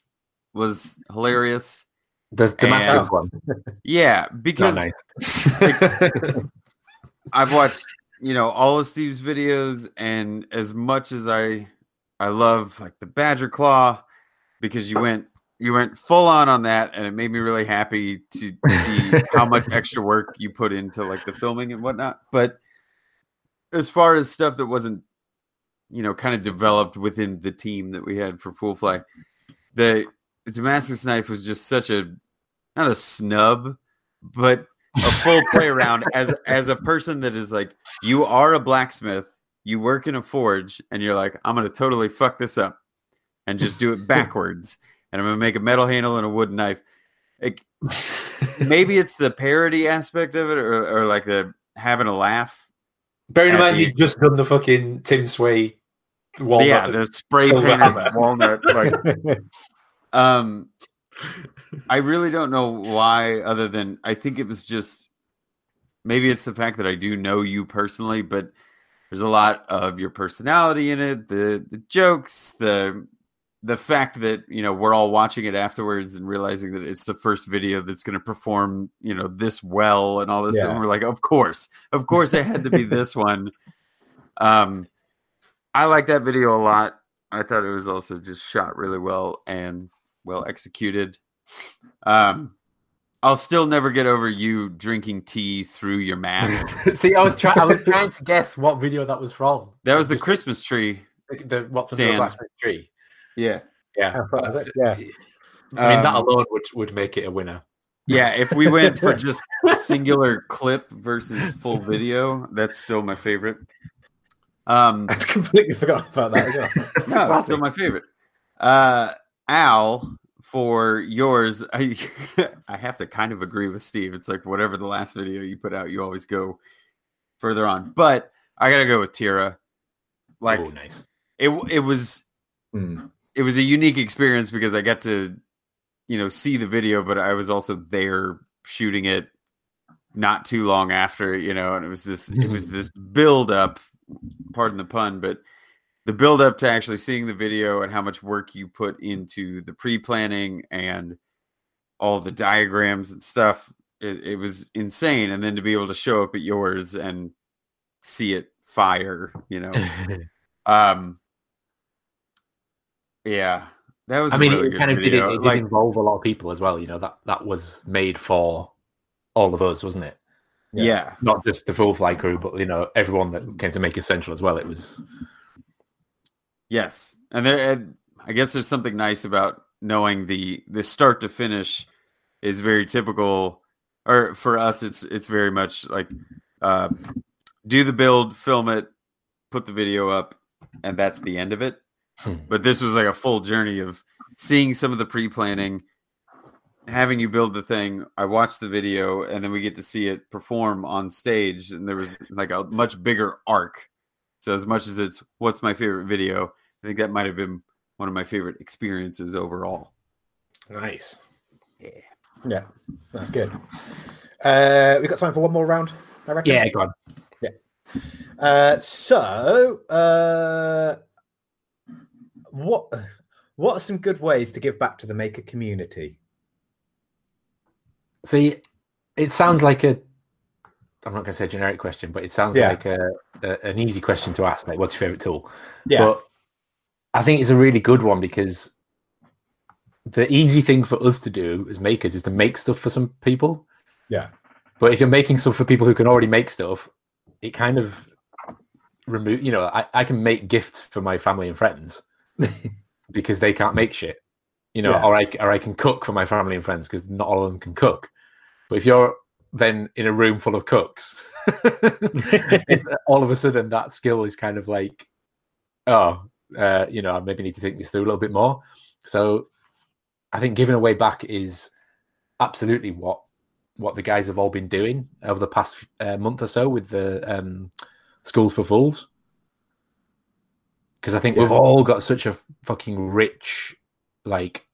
was hilarious. The And- one, Yeah, (laughs) because nice. (laughs) I've watched, you know, all of Steve's videos, and as much as I, I love like the Badger Claw, because you went, you went full on on that, and it made me really happy to see (laughs) how much extra work you put into like the filming and whatnot. But as far as stuff that wasn't you know, kind of developed within the team that we had for Full Fly. The Damascus knife was just such a not a snub, but a full play around as as a person that is like you are a blacksmith, you work in a forge, and you're like, I'm gonna totally fuck this up and just do it (laughs) backwards, and I'm gonna make a metal handle and a wooden knife. It, (laughs) maybe it's the parody aspect of it, or, or like the having a laugh. Bearing in mind you've just done the fucking Tim Sway walnut. yeah, the spray painted walnut. Like, (laughs) um, I really don't know why, other than I think it was just maybe it's the fact that I do know you personally, but there's a lot of your personality in it, the the jokes, the the fact that you know we're all watching it afterwards and realizing that it's the first video that's going to perform you know this well and all this Yeah. and we're like of course of course it had to be this (laughs) one. Um i like that video a lot. I thought it was also just shot really well and well executed. Um i'll still never get over you drinking tea through your mask (laughs) See, I was trying. I was trying to guess what video that was from. that was the Just christmas tree the, the what's the Stand. blacksmith tree. yeah Yeah, that was (laughs) that's it, yeah. I mean, that Um, alone would would make it a winner. Yeah, if we went for just (laughs) singular clip versus full video, that's still my favorite. Um, I'd completely forgot about that as well. no, it's still my favorite. Uh, Al, for yours, I (laughs) I have to kind of agree with Steve. It's like whatever the last video you put out, you always go further on. But I gotta go with Tira. Like oh, nice. it, it was Hmm. it was a unique experience because I got to, you know, see the video, but I was also there shooting it not too long after, you know, and it was this it was (laughs) this build up, pardon the pun, but the build up to actually seeing the video and how much work you put into the pre-planning and all the diagrams and stuff, it, it was insane. And then to be able to show up at yours and see it fire, you know. (laughs) Um yeah. That was I mean, really it kind of did, it, it did like involve a lot of people as well. You know that that was made for all of us, wasn't it? yeah. Not just the full fly crew, but you know everyone that came to Maker Central as well. It was Yes. And there and I guess there's something nice about knowing the the start to finish is very typical or for us it's it's very much like uh do the build, film it, put the video up, and that's the end of it. Hmm. But this was like a full journey of seeing some of the pre-planning, having you build the thing. I watched the video, and then we get to see it perform on stage, and there was like a much bigger arc. So as much as it's what's my favorite video, I think that might have been one of my favorite experiences overall. nice. Yeah, Yeah. that's good. Uh, we got time for one more round, I reckon. Yeah, go on. Uh, so, uh, what what are some good ways to give back to the maker community? See, it sounds like a. I'm not going to say a generic question, but it sounds Yeah. like a, a an easy question to ask. Like, what's your favorite tool? Yeah, But I think it's a really good one because the easy thing for us to do as makers is to make stuff for some people. Yeah. But if you're making stuff for people who can already make stuff, it kind of remove. You know, I, I can make gifts for my family and friends (laughs) because they can't make shit. You know, Yeah. or I or I can cook for my family and friends because not all of them can cook. But if you're then in a room full of cooks, (laughs) all of a sudden that skill is kind of like, oh, uh, you know, I maybe need to think this through a little bit more. So I think giving away back is absolutely what what the guys have all been doing over the past uh, month or so with the um, schools for fools. Because I think we've all got such a fucking rich, like,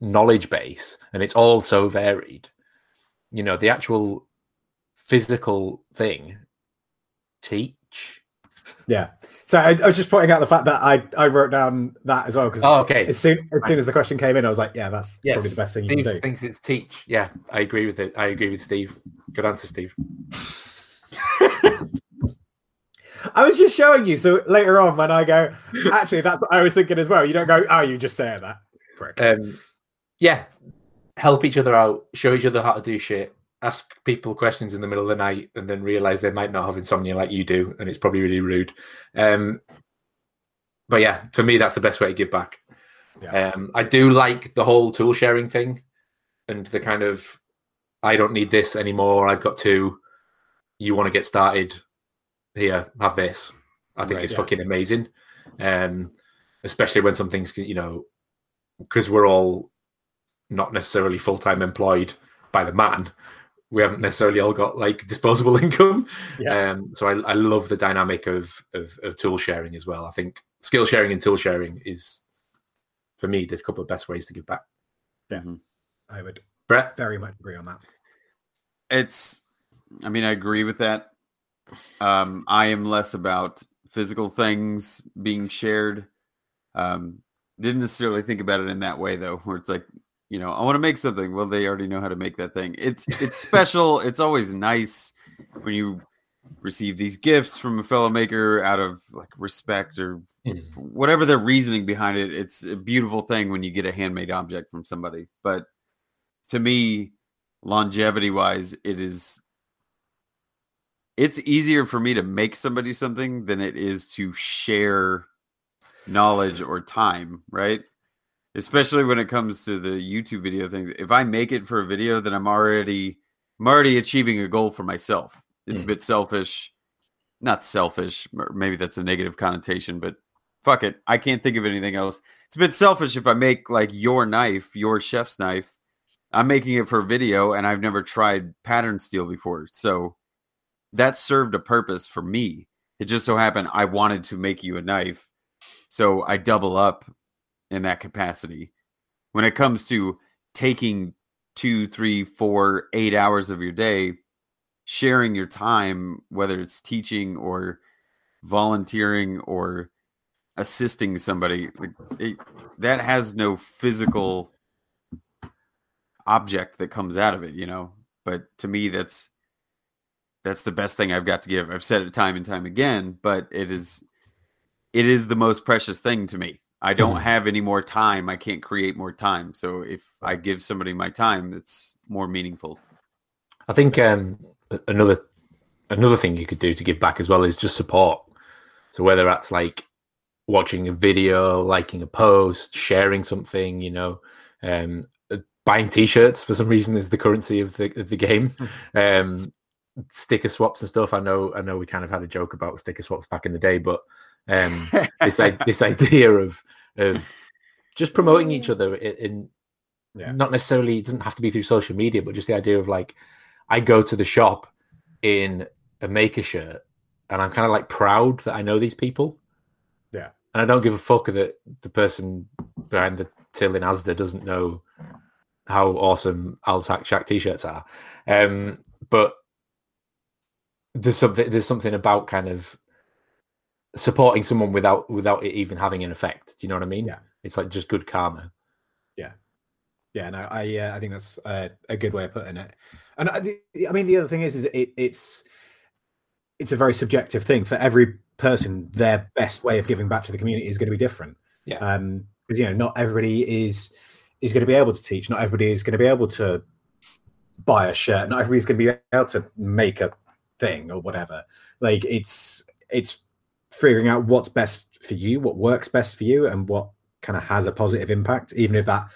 knowledge base, and it's all so varied. You know, the actual physical thing, teach. yeah. So I, I was just pointing out the fact that I I wrote down that as well because Oh, okay. as soon as soon as the question came in, I was like, yeah, that's Yes. probably the best thing you Steve can do. thinks it's teach. Yeah, I agree with it. I agree with Steve. Good answer, Steve. (laughs) I was just showing you. So later on, when I go, actually, that's what I was thinking as well. You don't go, oh, you just say that. Um, yeah, help each other out, show each other how to do shit, ask people questions in the middle of the night, and then realize they might not have insomnia like you do, and it's probably really rude. Um, but yeah, for me, that's the best way to give back. Yeah. Um, I do like the whole tool sharing thing and the kind of I don't need this anymore. I've got two. You want to get started? Here, have this. I think Right, it's yeah. fucking amazing. Um, especially when something's you know because we're all not necessarily full time employed by the man. We haven't necessarily all got like disposable (laughs) income. Yeah. Um, so I, I love the dynamic of, of of tool sharing as well. I think skill sharing and tool sharing is for me the couple of best ways to give back. Yeah. Mhm. I would Brett, very much agree on that. It's, I mean, I agree with that. Um, I am less about physical things being shared. Um, didn't necessarily think about it in that way though, where it's like, you know, I want to make something. Well, they already know how to make that thing. It's it's special. (laughs) it's always nice when you receive these gifts from a fellow maker out of like respect or Mm. whatever their reasoning behind it. It's a beautiful thing when you get a handmade object from somebody. But to me, longevity wise, it is it's easier for me to make somebody something than it is to share knowledge or time, right? Especially when it comes to the YouTube video things. If I make it for a video, then I'm already I'm already achieving a goal for myself. It's a Mm. bit selfish. Not selfish, maybe that's a negative connotation, but fuck it. I can't think of anything else. It's a bit selfish if I make like your knife, your chef's knife. I'm making it for a video and I've never tried pattern steel before. So that served a purpose for me. It just so happened I wanted to make you a knife. So I double up in that capacity. When it comes to taking two, three, four, eight hours of your day, sharing your time, whether it's teaching or volunteering or assisting somebody, like it, that has no physical object that comes out of it, you know. But to me, that's that's the best thing I've got to give. I've said it time and time again, but it is it is the most precious thing to me. I don't Mhm. have any more time. I can't create more time. So if I give somebody my time, it's more meaningful. I think um, another another thing you could do to give back as well is just support. So whether that's like watching a video, liking a post, sharing something, you know, um, uh, buying T-shirts for some reason is the currency of the of the game. (laughs) um, sticker swaps and stuff. I know, I know, we kind of had a joke about sticker swaps back in the day, but um, this like this idea of of just promoting each other in, in Yeah. not necessarily it doesn't have to be through social media, but just the idea of like I go to the shop in a maker shirt and I'm kind of like proud that I know these people. Yeah. And I don't give a fuck that the person behind the till in Asda doesn't know how awesome Altac Shack t-shirts are. Um, but there's something there's something about kind of supporting someone without without it even having an effect. Do you know what I mean? Yeah. It's like just good karma. Yeah, yeah. no, I uh, I think that's uh, a good way of putting it. And I, I mean, the other thing is, is it, it's it's a very subjective thing for every person. Their best way of giving back to the community is going to be different. Yeah. Um, because you know, not everybody is is going to be able to teach. Not everybody is going to be able to buy a shirt. Not everybody's going to be able to make a thing or whatever. Like it's it's figuring out what's best for you, what works best for you, and what kind of has a positive impact, even if that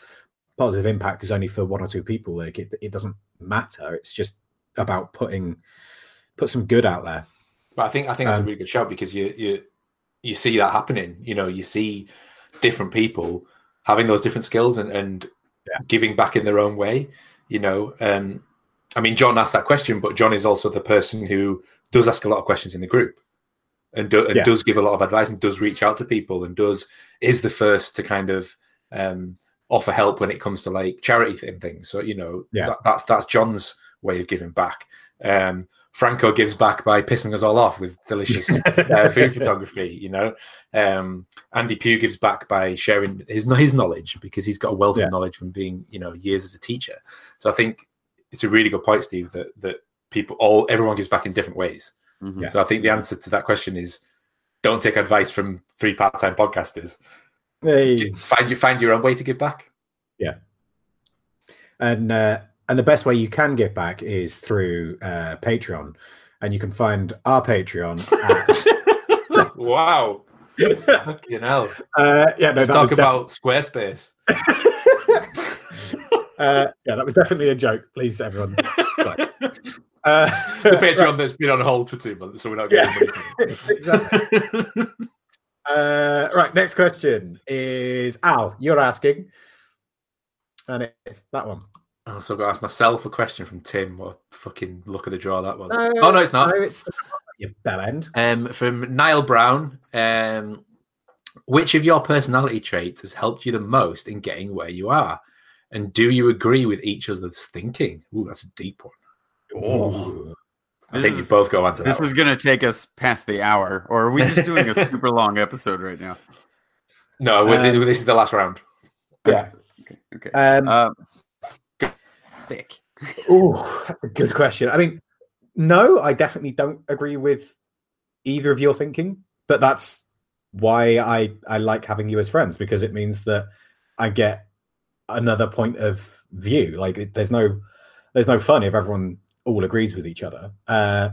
positive impact is only for one or two people. Like it, it doesn't matter. It's just about putting put some good out there. But I think I think that's Um, a really good shout because you you you see that happening. You know, you see different people having those different skills and and Yeah. giving back in their own way. You know, um, I mean, John asked that question, but John is also the person who does ask a lot of questions in the group, and, do, and Yeah. does give a lot of advice and does reach out to people and does is the first to kind of um, offer help when it comes to like charity and things. So you know, Yeah. that, that's that's John's way of giving back. Um, Franco gives back by pissing us all off with delicious (laughs) uh, food photography. You know, um, Andy Pugh gives back by sharing his his knowledge because he's got a wealth Yeah. of knowledge from being you know years as a teacher. So I think it's a really good point, Steve, that that people all everyone gives back in different ways. Mhm. Yeah. So I think the answer to that question is don't take advice from three part time podcasters. Hey. Find you find your own way to give back. Yeah. And uh, and the best way you can give back is through uh, Patreon, and you can find our Patreon at (laughs) wow. Fucking hell. Uh, yeah, no, Let's talk def- about Squarespace. (laughs) uh, yeah, that was definitely a joke. Please, everyone. (laughs) Sorry. Uh, the (laughs) Patreon that's been on hold for two months, so we're not getting Yeah. (laughs) exactly. money. Uh, right, next question is Al. You're asking, and it's that one. I also got to ask myself a question from Tim. What a fucking look of the draw that was. No, oh no, it's not. No, it's the you bell end. Um, from Niall Brown. Um, which of your personality traits has helped you the most in getting where you are? And do you agree with each other's thinking? Ooh, that's a deep one. Oh. I This think you both go on to that. This is going to take us past the hour, or are we just doing a (laughs) super long episode right now? No, Um, this is the last round. Yeah. Okay. Okay. Um, Uh, Thick. oh, that's a good question. I mean, no, I definitely don't agree with either of your thinking, but that's why I I like having you as friends because it means that I get another point of view. Like, it- there's no there's no fun if everyone all agrees with each other. Uh,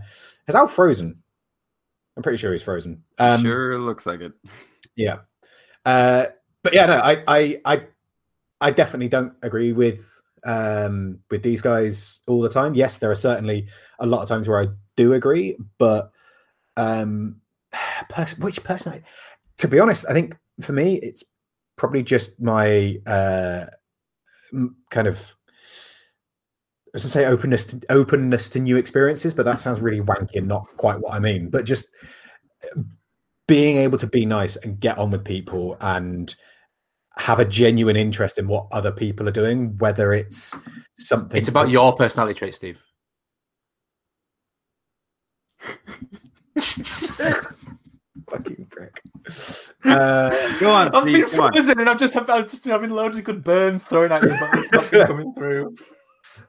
is Al frozen? I'm pretty sure he's frozen. Um, sure looks like it. Yeah. Uh, but yeah, no, I, I, I, I definitely don't agree with um, with these guys all the time. Yes, there are certainly a lot of times where I do agree, but um, (sighs) pers- which person? I, to be honest, I think for me, it's probably just my uh, m- kind of. I was to say openness to openness to new experiences, but that sounds really wanky and not quite what I mean. But just being able to be nice and get on with people and have a genuine interest in what other people are doing, whether it's something. It's about your personality trait, Steve. (laughs) fucking prick. Uh, Go on, I've been Steve. Come frozen and I've just I've just been having loads of good burns thrown at me, but it's not been coming (laughs) through.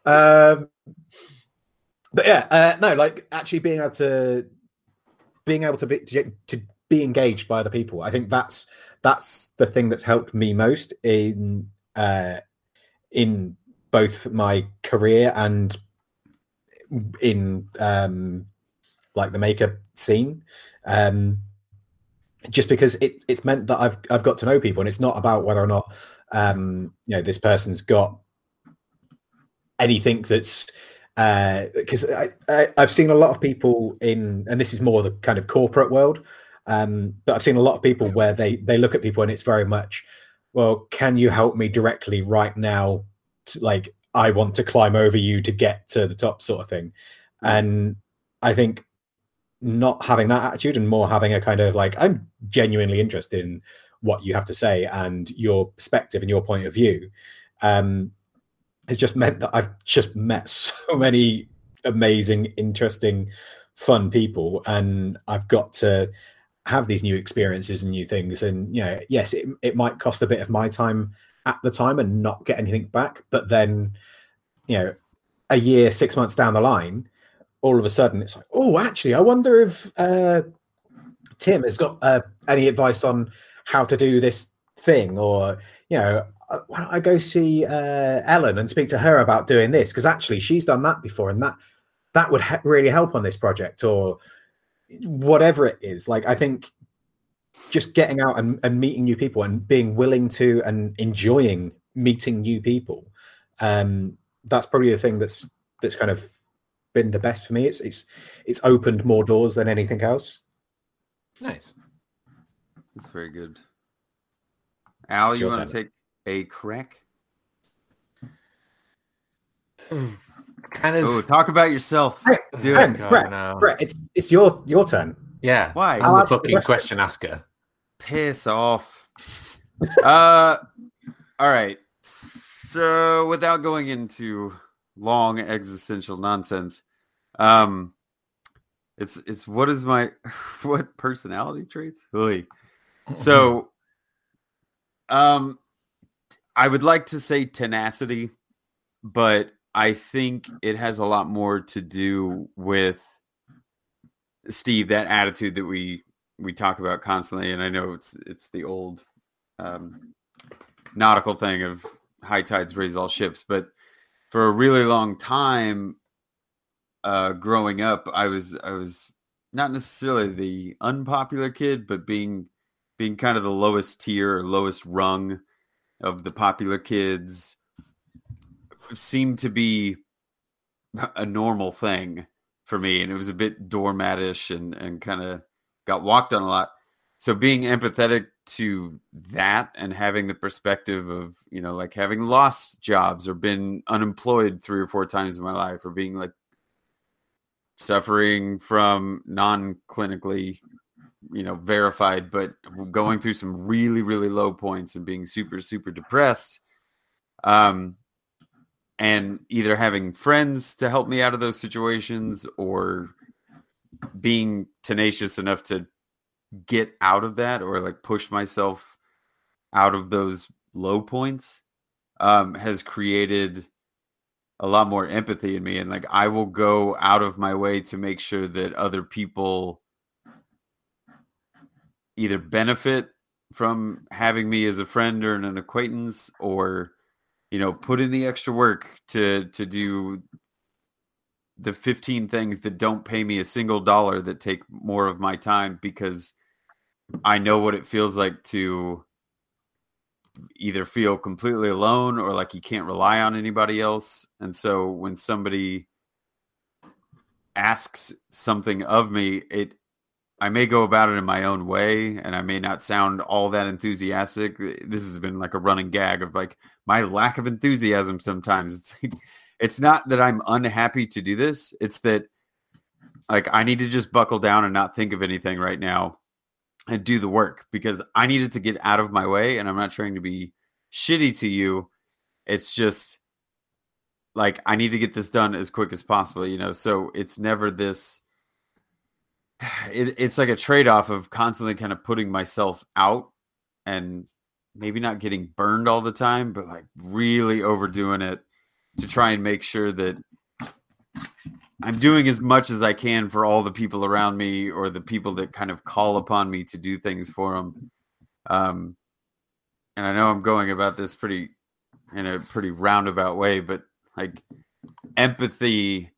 Um, but yeah, uh, no, like actually being able to being able to be to, to be engaged by other people. I think that's that's the thing that's helped me most in uh, in both my career and in um, like the makeup scene. Um, just because it, it's meant that I've I've got to know people, and it's not about whether or not um, you know this person's got anything that's because I, I I've seen a lot of people in, and this is more the kind of corporate world, um, but I've seen a lot of people where they they look at people and it's very much, well, can you help me directly right now? To, like I want to climb over you to get to the top, sort of thing, and I think not having that attitude and more having a kind of like I'm genuinely interested in what you have to say and your perspective and your point of view. Um, has just meant that I've just met (laughs) so many amazing, interesting, fun people, and I've got to have these new experiences and new things. And you know, yes, it it might cost a bit of my time at the time and not get anything back, but then, you know, a year, six months down the line, all of a sudden it's like, oh, actually, I wonder if uh, Tim has got uh, any advice on how to do this thing, or you know, why don't I go see uh, Ellen and speak to her about doing this? Because actually, she's done that before, and that that would ha- really help on this project, or whatever it is. Like, I think just getting out and, and meeting new people and being willing to and enjoying meeting new people, um, that's probably the thing that's that's kind of been the best for me. It's it's it's opened more doors than anything else. Nice. That's very good. Al, It's you want to take a crack? (sighs) Kind of. Oh, talk about yourself. Brett, Do Brett, it. Brett, no. Brett, it's it's your your turn. Yeah. Why? I'm the ask the fucking question. question asker. Piss off. (laughs) uh, all right. So, without going into long existential nonsense, um, it's it's what is my (laughs) what personality traits? Oy. So, um, I would like to say tenacity, but I think it has a lot more to do with Steve, that attitude that we we talk about constantly, and I know it's it's the old um, nautical thing of high tides raise all ships, but for a really long time, uh, growing up, I was I was not necessarily the unpopular kid, but being being kind of the lowest tier lowest rung of the popular kids seemed to be a normal thing for me and it was a bit doormatish and and kind of got walked on a lot. So being empathetic to that and having the perspective of you know like having lost jobs or been unemployed three or four times in my life or being like suffering from non-clinically you know verified but going through some really really low points and being super super depressed um and either having friends to help me out of those situations or being tenacious enough to get out of that or like push myself out of those low points um, has created a lot more empathy in me and like i will go out of my way to make sure that other people either benefit from having me as a friend or an acquaintance or you know put in the extra work to to do the 15 things that don't pay me a single dollar that take more of my time because I know what it feels like to either feel completely alone or like you can't rely on anybody else. And so when somebody asks something of me, it I may go about it in my own way and I may not sound all that enthusiastic. This has been like a running gag of like my lack of enthusiasm sometimes. It's like, it's not that I'm unhappy to do this. It's that like I need to just buckle down and not think of anything right now and do the work because I needed to get out of my way. And I'm not trying to be shitty to you. It's just like I need to get this done as quick as possible, you know. So it's never this. (sighs) It, it's like a trade off of constantly kind of putting myself out and maybe not getting burned all the time, but like really overdoing it to try and make sure that I'm doing as much as I can for all the people around me or the people that kind of call upon me to do things for them. Um, and I know I'm going about this pretty in a pretty roundabout way, but like empathy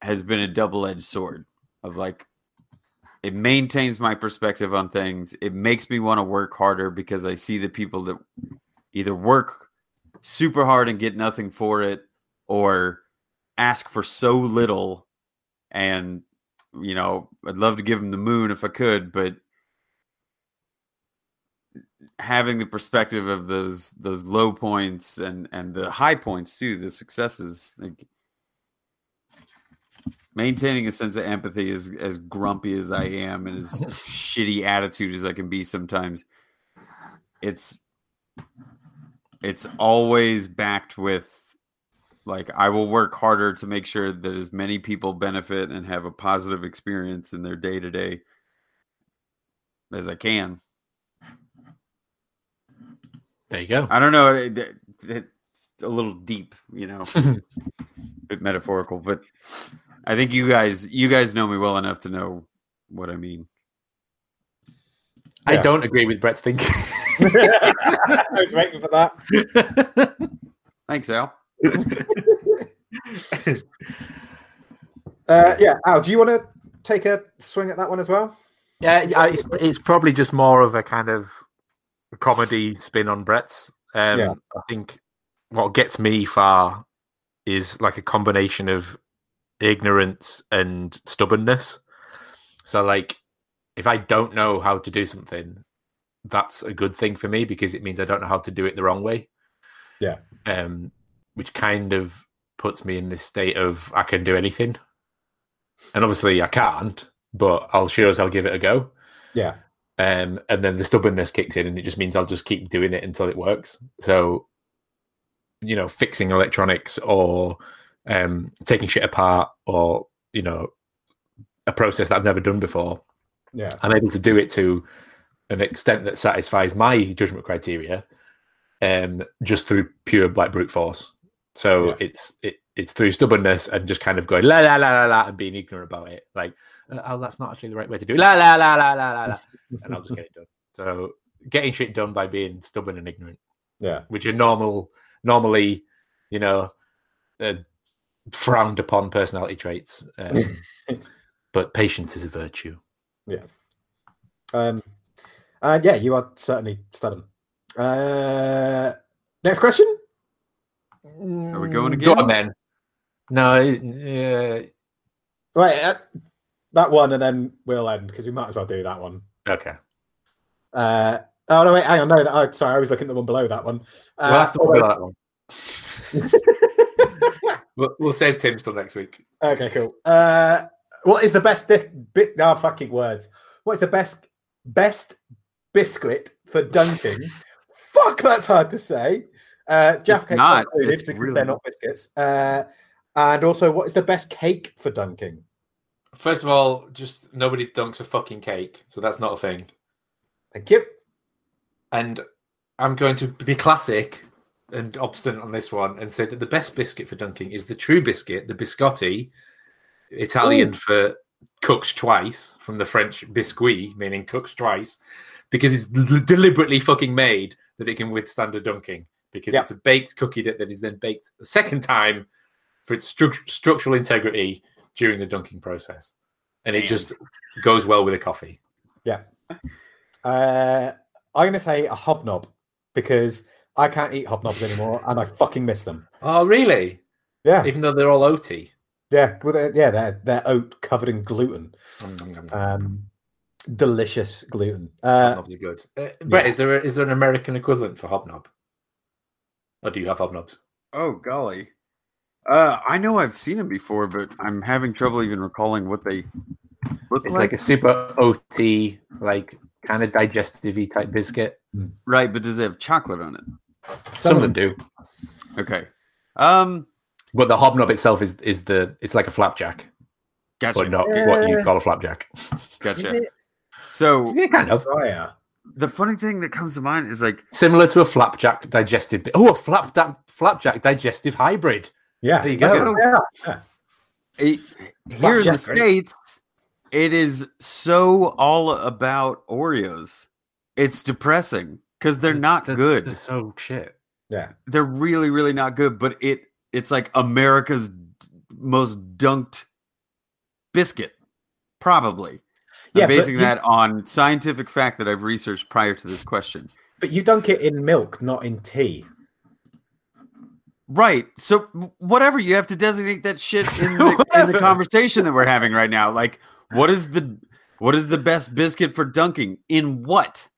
has been a double edged sword of like it maintains my perspective on things. It makes me want to work harder because I see the people that either work super hard and get nothing for it or ask for so little and you know i'd love to give them the moon if i could but having the perspective of those those low points and and the high points too the successes like maintaining a sense of empathy as as grumpy as i am and as (laughs) shitty attitude as i can be sometimes it's it's always backed with like I will work harder to make sure that as many people benefit and have a positive experience in their day to day as I can. There you go. I don't know. It, it, it's a little deep, you know, a (laughs) bit metaphorical, but I think you guys, you guys know me well enough to know what I mean. I don't agree with Brett's thinking. (laughs) I was waiting for that. (laughs) Thanks, Al. (laughs) uh, yeah, Al, do you want to take a swing at that one as well? Yeah, yeah, it's it's probably just more of a kind of comedy spin on Brett's. Um, Yeah. I think what gets me far is like a combination of ignorance and stubbornness. So, like, if I don't know how to do something, that's a good thing for me because it means I don't know how to do it the wrong way. Yeah. Um, which kind of puts me in this state of I can do anything, and obviously I can't, but I'll sure as I'll give it a go. Yeah. Um, and then the stubbornness kicks in, and it just means I'll just keep doing it until it works. So, you know, fixing electronics or um, taking shit apart, or you know, a process that I've never done before, Yeah. I'm able to do it to an extent that satisfies my judgment criteria, um, just through pure like brute force. So Yeah. it's it, it's through stubbornness and just kind of going la la la la la and being ignorant about it. Like, uh, oh, that's not actually the right way to do it. La la la la la la la, and I'll just get it done. So getting shit done by being stubborn and ignorant, Yeah. which are normal, normally, you know, uh, frowned upon personality traits. Um, (laughs) but patience is a virtue. Yeah. Um, Uh, yeah, you are certainly stubborn. Uh, next question. Are we going Go again? on then. No, yeah. Right, uh, that one, and then we'll end because we might as well do that one. Okay. Uh, oh no, wait, hang on. No, that, oh, sorry, I was looking at the one below that one. Uh, Well, that's the oh, one. wait. that one. We'll, we'll save Tim's till next week. okay, cool. Uh, what is the best di- bit? Oh, fucking words. What is the best best biscuit for dunking? Fuck, that's hard to say. Uh, Jaffa it's not. aren't included It's because really they're not. not biscuits. Uh, and also, what is the best cake for dunking? First of all, just nobody dunks a fucking cake, so that's not a thing. Thank you. And I'm going to be classic and obstinate on this one and say that the best biscuit for dunking is the true biscuit, the biscotti, Italian for cooked twice, from the French biscuit, meaning cooked twice, because it's l- deliberately fucking made that it can withstand a dunking. Because Yeah. it's a baked cookie that, that is then baked a second time for its stru- structural integrity during the dunking process. And it just goes well with a coffee. Uh, I'm going to say a hobnob because I can't eat hobnobs anymore and I fucking miss them. Oh, really? Yeah, Even though they're all oaty. yeah, well, they're, yeah. They're they're oat covered in gluten. Um, delicious gluten. Uh, Hobnobs are good. Uh, Brett, is there a, is there an American equivalent for hobnob? Or do you have hobnobs? Oh golly. Uh, I know I've seen them before, but I'm having trouble even recalling what they look It's like. like a super oaty, like kind of digestive type biscuit. Right, but does it have chocolate on it? Some, of them do, Okay. Um, but the hobnob itself is is the it's like a flapjack, gotcha. but not what you call a flapjack. (laughs) Gotcha. So Yeah, kind of Fryer. the funny thing that comes to mind is like, similar to a flapjack digestive. Oh, a flapjack flapjack digestive hybrid. Yeah, There you go. Yeah, yeah. it, here in the states, it is so all about Oreos. It's depressing because they're not They're- good. They're so shit. yeah. they're really really not good but it it's like america's most dunked biscuit probably Yeah, i'm but basing you- that on scientific fact that i've researched prior to this question But you dunk it in milk, not in tea. right so whatever you have to designate that shit in the, in the (laughs) conversation that we're having right now like what is the what is the best biscuit for dunking in what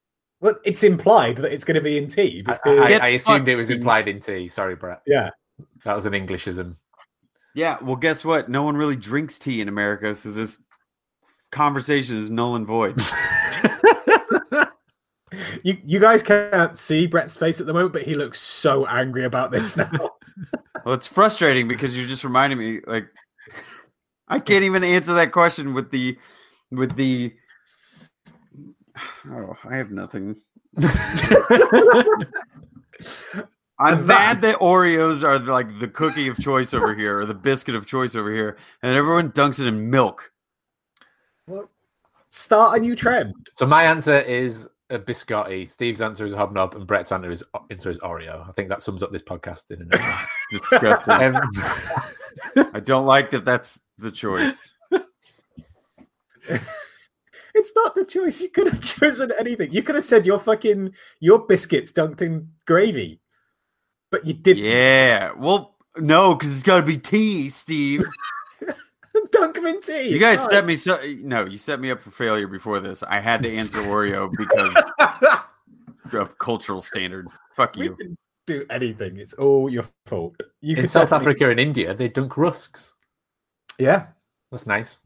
Well, it's implied that it's going to be in tea. I, because- I, Get I assumed it was implied in tea. Sorry, Brett. yeah. That was an Englishism. yeah well guess what no one really drinks tea in america so this conversation is null and void (laughs) You you guys can't see Brett's face at the moment, but he looks so angry about this now. (laughs) (laughs) Well, it's frustrating because you're just reminding me, like, I can't even answer that question with the, with the. Oh, I have nothing. (laughs) I'm mad that Oreos are like the cookie of choice over here, or the biscuit of choice over here, and everyone dunks it in milk. Start a new trend. So my answer is a biscotti. Steve's answer is a hobnob, and Brett's answer is answer is Oreo. I think that sums up this podcast in a nutshell. (laughs) Disgusting. Um, I don't like that. That's the choice. (laughs) It's not the choice. You could have (laughs) chosen anything. You could have said your fucking your biscuits dunked in gravy, but you didn't. Yeah. Well, no, because it's got to be tea, Steve. (laughs) Dunk them in tea. You guys fine. set me so no, you set me up for failure before this. I had to answer Oreo because (laughs) of cultural standards. Fuck we you. can do anything. It's all your fault. You in could South definitely- Africa and India, they dunk rusks. Yeah. That's nice.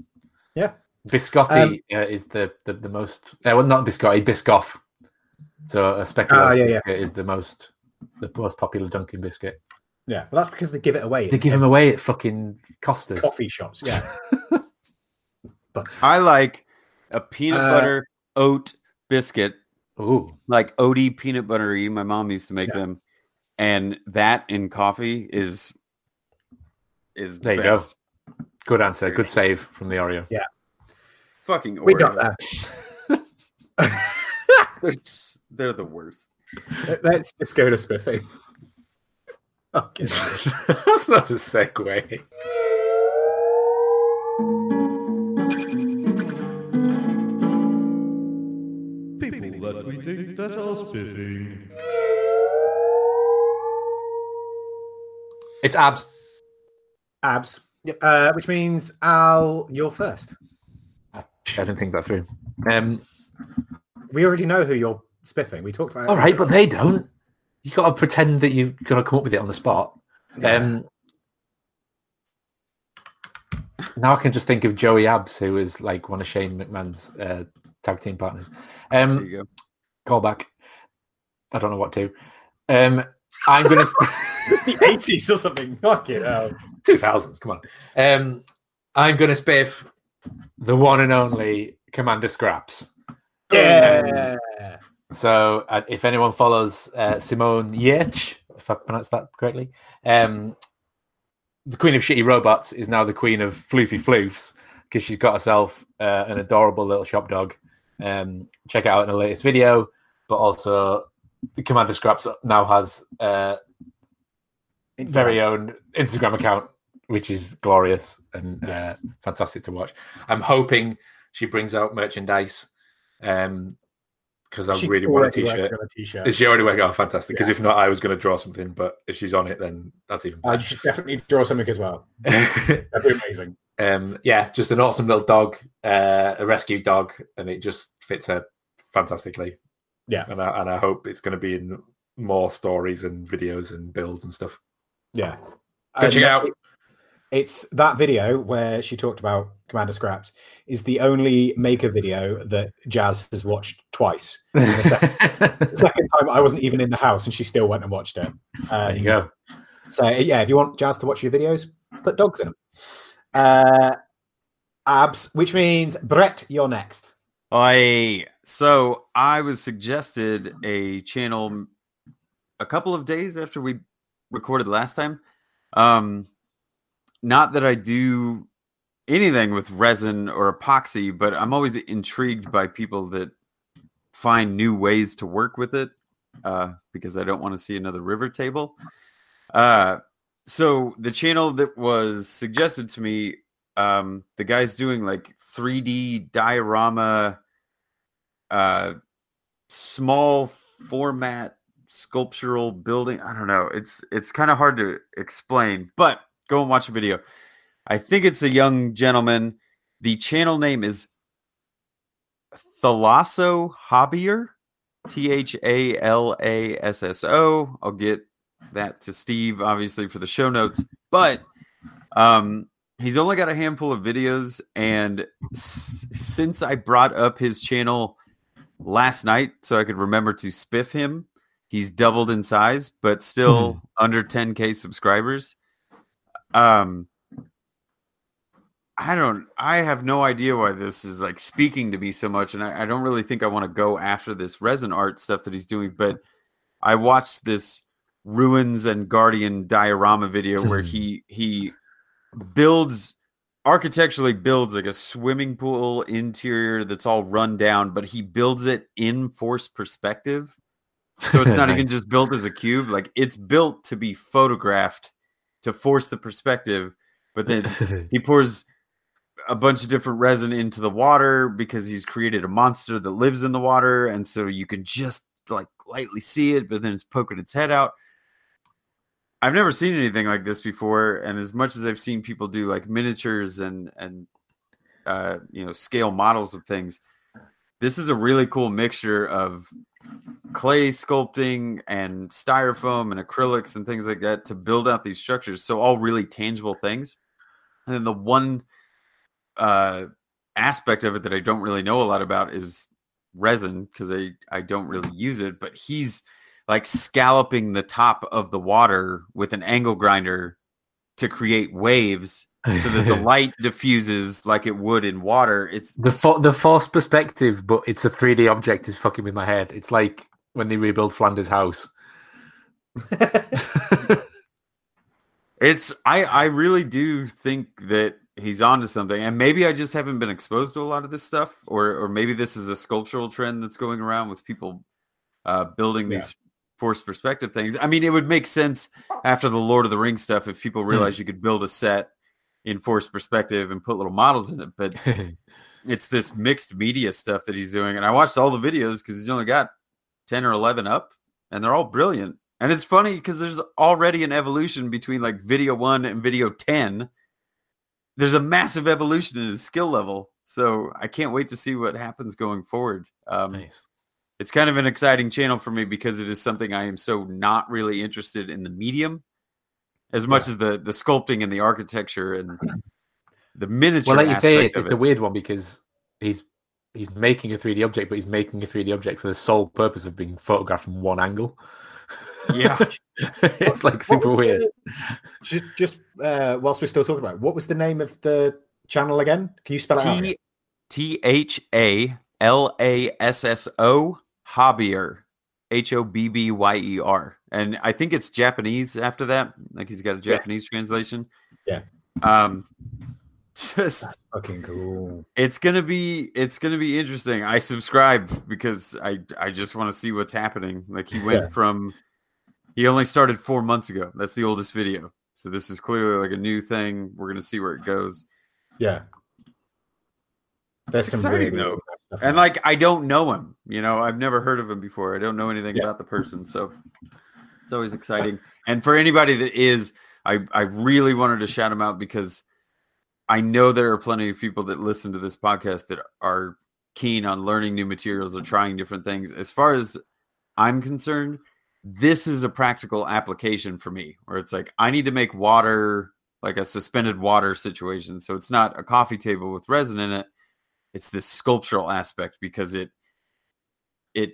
Yeah. Biscotti uh, is the, the, the most, uh, well, not biscotti, biscoff. So a speculoos Ah, yeah, yeah. biscuit is the most the most popular Dunkin' biscuit. Yeah. Well, that's because they give it away. They give them away at fucking Costa's. coffee shops. Yeah. (laughs) but I like a peanut Uh, butter oat biscuit, Ooh, like oaty peanut buttery. My mom used to make Yeah. them, and that in coffee is is the There you go. good answer. very Good save from the Oreo. Fucking Oreo. we got that. (laughs) They're, s- they're the worst. Let's just go to Spiffy. Fucking (laughs) hell. That's not a segue. People that we think that I'll spiffing? It's abs. Abs. Yep. Uh, which means Al, you're first. I didn't think that through. Um, We already know who you're spiffing. We talked about it. all right, but they don't. You got to pretend that you've got to come up with it on the spot. Um, now I can just think of Joey Abs, who is like one of Shane McMahon's uh, tag team partners. There Um, you go. call back. I don't know what to. Um, I'm going (laughs) to. the 80s or something. Fuck it. Um, Two thousands, come on. Um, I'm going to spiff the one and only Commander Scraps. yeah. So, uh, if anyone follows uh, Simone Giertz, if I pronounced that correctly, um, the Queen of Shitty Robots is now the Queen of Floofy Floofs because she's got herself uh, an adorable little shop dog. Um, check it out in the latest video, but also the Commander Scraps now has uh, very own Instagram account, which is glorious and Yes. uh, fantastic to watch. I'm hoping she brings out merchandise because I She's really want a t-shirt. a t-shirt. Is she already working? Oh, fantastic! Because if not, I was going to draw something, but if she's on it, then that's even I should definitely draw something as well. (laughs) That'd be amazing. um, yeah, just an awesome little dog, uh, a rescue dog, and it just fits her fantastically. Yeah. and I, and I hope it's going to be in more stories and videos and builds and stuff. Yeah. Go check it out. It- It's that video where she talked about Commander Scraps is the only maker video that Jazz has watched twice. The sec- the (laughs) second time I wasn't even in the house and she still went and watched it. Um, there you go. So yeah, if you want Jazz to watch your videos, put dogs in them. Uh, abs, which means Brett, you're next. I so I was suggested a channel a couple of days after we recorded last time. Um not that I do anything with resin or epoxy, but I'm always intrigued by people that find new ways to work with it uh, because I don't want to see another river table. Uh, so the channel that was suggested to me, um, the guy's doing like 3D diorama, uh, small format sculptural building. I don't know. It's it's kind of hard to explain, but go and watch a video. I think it's a young gentleman. The channel name is Thalasso Hobbyer, T H A L A S S O. I'll get that to Steve, obviously, for the show notes. But um, he's only got a handful of videos. And s- since I brought up his channel last night so I could remember to spiff him, he's doubled in size, but still under 10K subscribers. Um, I don't. I have no idea why this is like speaking to me so much, and I, I don't really think I want to go after this resin art stuff that he's doing. But I watched this ruins and guardian diorama video where he (laughs) he builds architecturally builds like a swimming pool interior that's all run down, but he builds it in forced perspective. So it's not even (laughs) just built as a cube; like it's built to be photographed to force the perspective. But then (laughs) he pours a bunch of different resin into the water because he's created a monster that lives in the water and so you can just like lightly see it but then it's poking its head out i've never seen anything like this before and as much as i've seen people do like miniatures and and uh you know scale models of things this is a really cool mixture of clay sculpting and styrofoam and acrylics and things like that to build out these structures so all really tangible things and then the one uh, aspect of it that I don't really know a lot about is resin because I I don't really use it. But he's like scalloping the top of the water with an angle grinder to create waves so that the (laughs) light diffuses like it would in water. It's the fo- the false perspective, but it's a 3D object is fucking with my head. It's like when they rebuild Flanders House. (laughs) It's I I really do think that he's onto something, and maybe I just haven't been exposed to a lot of this stuff, or or maybe this is a sculptural trend that's going around with people uh, building Yeah. these forced perspective things. I mean, it would make sense after the Lord of the Rings stuff if people realized you could build a set in forced perspective and put little models in it, but (laughs) it's this mixed media stuff that he's doing, and I watched all the videos because he's only got 10 or 11 up, and they're all brilliant. And it's funny because there's already an evolution between like video one and video 10. There's a massive evolution in his skill level. So I can't wait to see what happens going forward. Um, Nice. It's kind of an exciting channel for me because it is something I am so not really interested in the medium as much as the the sculpting and the architecture and the miniature. Well, like you say, aspect it's, of it's a weird one because he's he's making a 3D object, but he's making a 3D object for the sole purpose of being photographed from one angle. Yeah. (laughs) it's like super weird. the- just just uh, whilst we're still talking about it, what was the name of the channel again? Can you spell it out? T T H A L A S S O Hobbyer. H O B B Y E R. And I think it's Japanese after that. Like he's got a Yes. Japanese translation. Yeah. Um (laughs) just That's fucking cool. it's gonna be it's gonna be interesting. I subscribe because I I just want to see what's happening. Like he went Yeah. from he only started four months ago. That's the oldest video. So this is clearly like a new thing. We're gonna see where it goes. Yeah. That's It's some exciting, though. Stuff. And like I don't know him. You know, I've never heard of him before. I don't know anything Yeah. about the person. So it's always exciting. And for anybody that is, I I really wanted to shout him out because I know there are plenty of people that listen to this podcast that are keen on learning new materials and trying different things. As far as I'm concerned, this is a practical application for me where it's like I need to make water like a suspended water situation. So it's not a coffee table with resin in it. It's this sculptural aspect because it it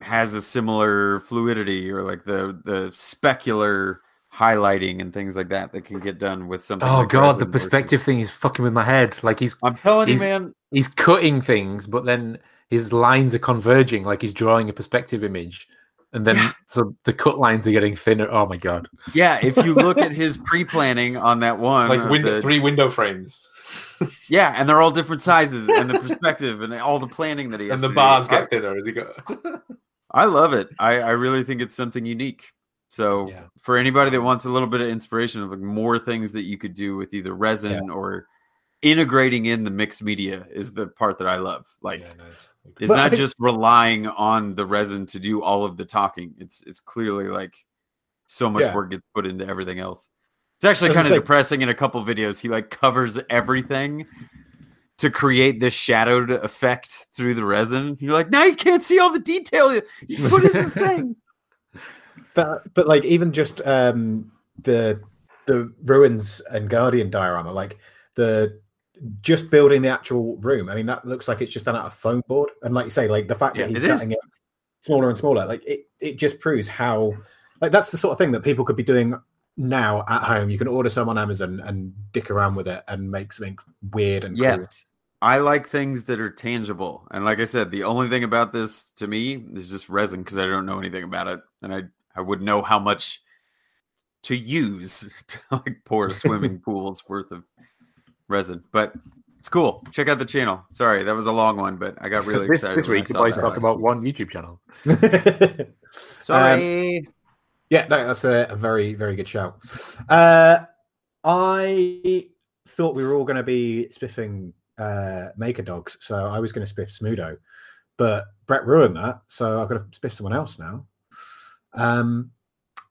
has a similar fluidity or like the the specular highlighting and things like that that can get done with something. Oh like god, the versus- perspective thing is fucking with my head. Like he's I'm telling you, man. he's cutting things, but then his lines are converging, like he's drawing a perspective image, and then Yeah. so the cut lines are getting thinner. Oh my god! Yeah, if you look at his (laughs) pre-planning on that one, like window, the- three window frames, yeah, and they're all different sizes, and the perspective, and all the planning that he has and the to do. bars I- get thinner as you go. (laughs) I love it. I, I really think it's something unique. So Yeah. for anybody that wants a little bit of inspiration of like more things that you could do with either resin or integrating in the mixed media is the part that I love. Like yeah, nice. it's But not think- just relying on the resin to do all of the talking. It's it's clearly like so much Yeah. work gets put into everything else. It's actually kind of thing. depressing in a couple videos. He like covers everything to create this shadowed effect through the resin. You're like, now you can't see all the detail you put in the (laughs) thing. but but like even just um the the ruins and guardian diorama like the just building the actual room i mean that looks like it's just done out of foam board and like you say like the fact Yeah, that he's it is. cutting it smaller and smaller like it, it just proves how like that's the sort of thing that people could be doing now at home you can order some on amazon and dick around with it and make something weird and cool. Yes. I like things that are tangible. And like I said, the only thing about this to me is just resin because I don't know anything about it. And I, I would know how much to use (laughs) to like pour a (laughs) swimming pool's worth of resin. But it's cool. Check out the channel. Sorry, that was a long one, but I got really this excited. this when I week, the saw talk about one YouTube channel. (laughs) Sorry. Um, Yeah, no, that's a, a very, very good shout. Uh, I thought we were all going to be spiffing uh, Maker Dogs, so I was going to spiff Smudo, but Brett ruined that, so I've got to spiff someone else now. Um,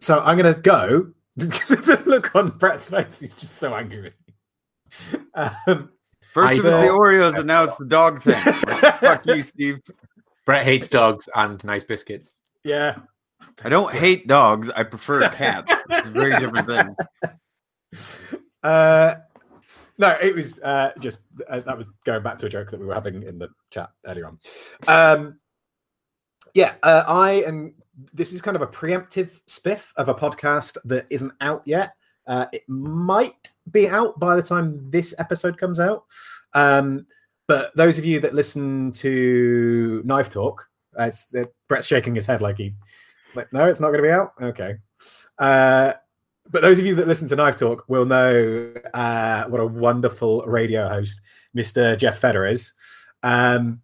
so I'm going to go. the (laughs) look on Brett's face, he's just so angry with me. Um, First I it was the Oreos, and now it's the dog thing. (laughs) Fuck you, Steve. Brett hates dogs and nice biscuits. yeah, I don't hate dogs. I prefer (laughs) cats. It's a very different thing. (laughs) Uh, no, it was uh, just uh, that was going back to a joke that we were having in the chat earlier on. Um, yeah, uh, I am. This is kind of a preemptive spiff of a podcast that isn't out yet. Uh, it might be out by the time this episode comes out. Um, but those of you that listen to Knife Talk, uh, it's, uh, Brett's shaking his head like he, like, no, it's not going to be out. Okay. Uh, but those of you that listen to Knife Talk will know uh, what a wonderful radio host Mr. Jeff Feder is. Um,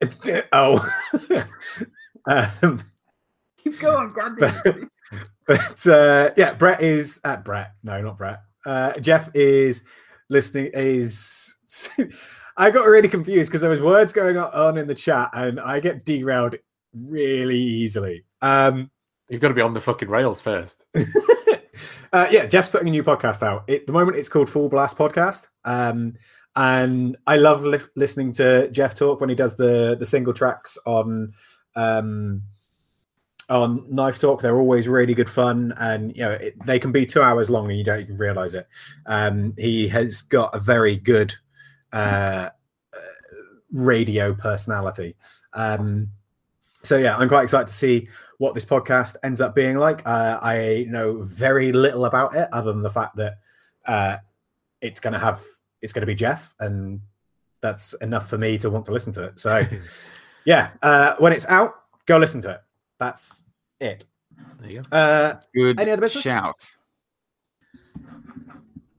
(laughs) oh, (laughs) um, Keep going, goddamn. but uh, yeah, Brett is uh, Brett. No, not Brett. Uh, Jeff is listening. Is (laughs) I got really confused because there was words going on in the chat, and I get derailed really easily. Um, You've got to be on the fucking rails first. (laughs) uh, yeah, Jeff's putting a new podcast out. At the moment, it's called Full Blast Podcast, um, and I love li- listening to Jeff talk when he does the the single tracks on um, on Knife Talk. They're always really good fun, and you know it, they can be two hours long, and you don't even realize it. Um, he has got a very good uh, uh, radio personality. Um, so yeah, I'm quite excited to see what this podcast ends up being like. Uh, I know very little about it other than the fact that uh, it's going to have it's going to be Jeff, and that's enough for me to want to listen to it. So (laughs) yeah, uh, when it's out, go listen to it. That's it. There you go. Uh, Good Any other business? shout.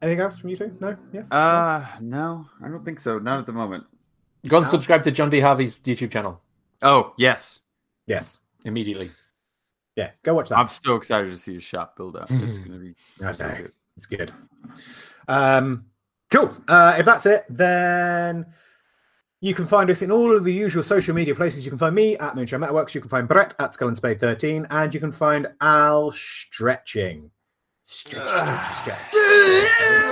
anything else from you two? No. Yes. Uh, no, I don't think so. Not at the moment. Go and subscribe to John D. Harvey's YouTube channel Oh, yes. Yes. immediately. Yeah. Go watch that. I'm so excited to see his shop build up. It's going to be (laughs) I so good. It's good. Um, cool. Uh, if that's it, then you can find us in all of the usual social media places. You can find me at Moonshine Metalworks. You can find Brett at Skull and Spade 13. And you can find Al stretching. Stretch, stretch, stretch.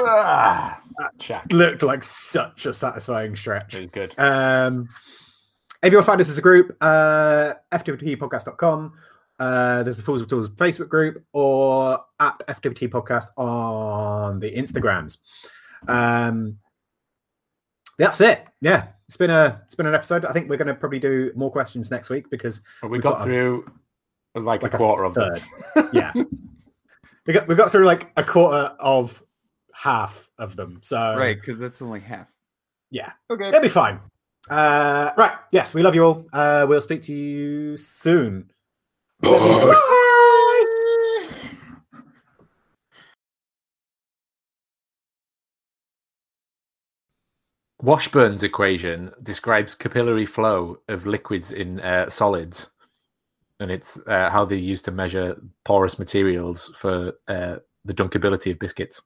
Ah, Shaq. Looked like such a satisfying stretch. Very good. Um, if you want to find us as a group, uh, FWTpodcast.com. Uh, there's the Fools with Tools Facebook group or at FWT Podcast on the Instagrams. Um, that's it. Yeah, it's been a it's been an episode. I think we're going to probably do more questions next week because But we we've got, got a- through like, like a quarter of them. yeah, (laughs) we got we got through like a quarter of half of them. So Right, because that's only half. yeah, Okay. It'll be fine. Uh, right. Yes, we love you all. Uh, we'll speak to you soon. Washburn's equation describes capillary flow of liquids in uh, solids, and it's uh, how they used to measure porous materials for uh, the dunkability of biscuits.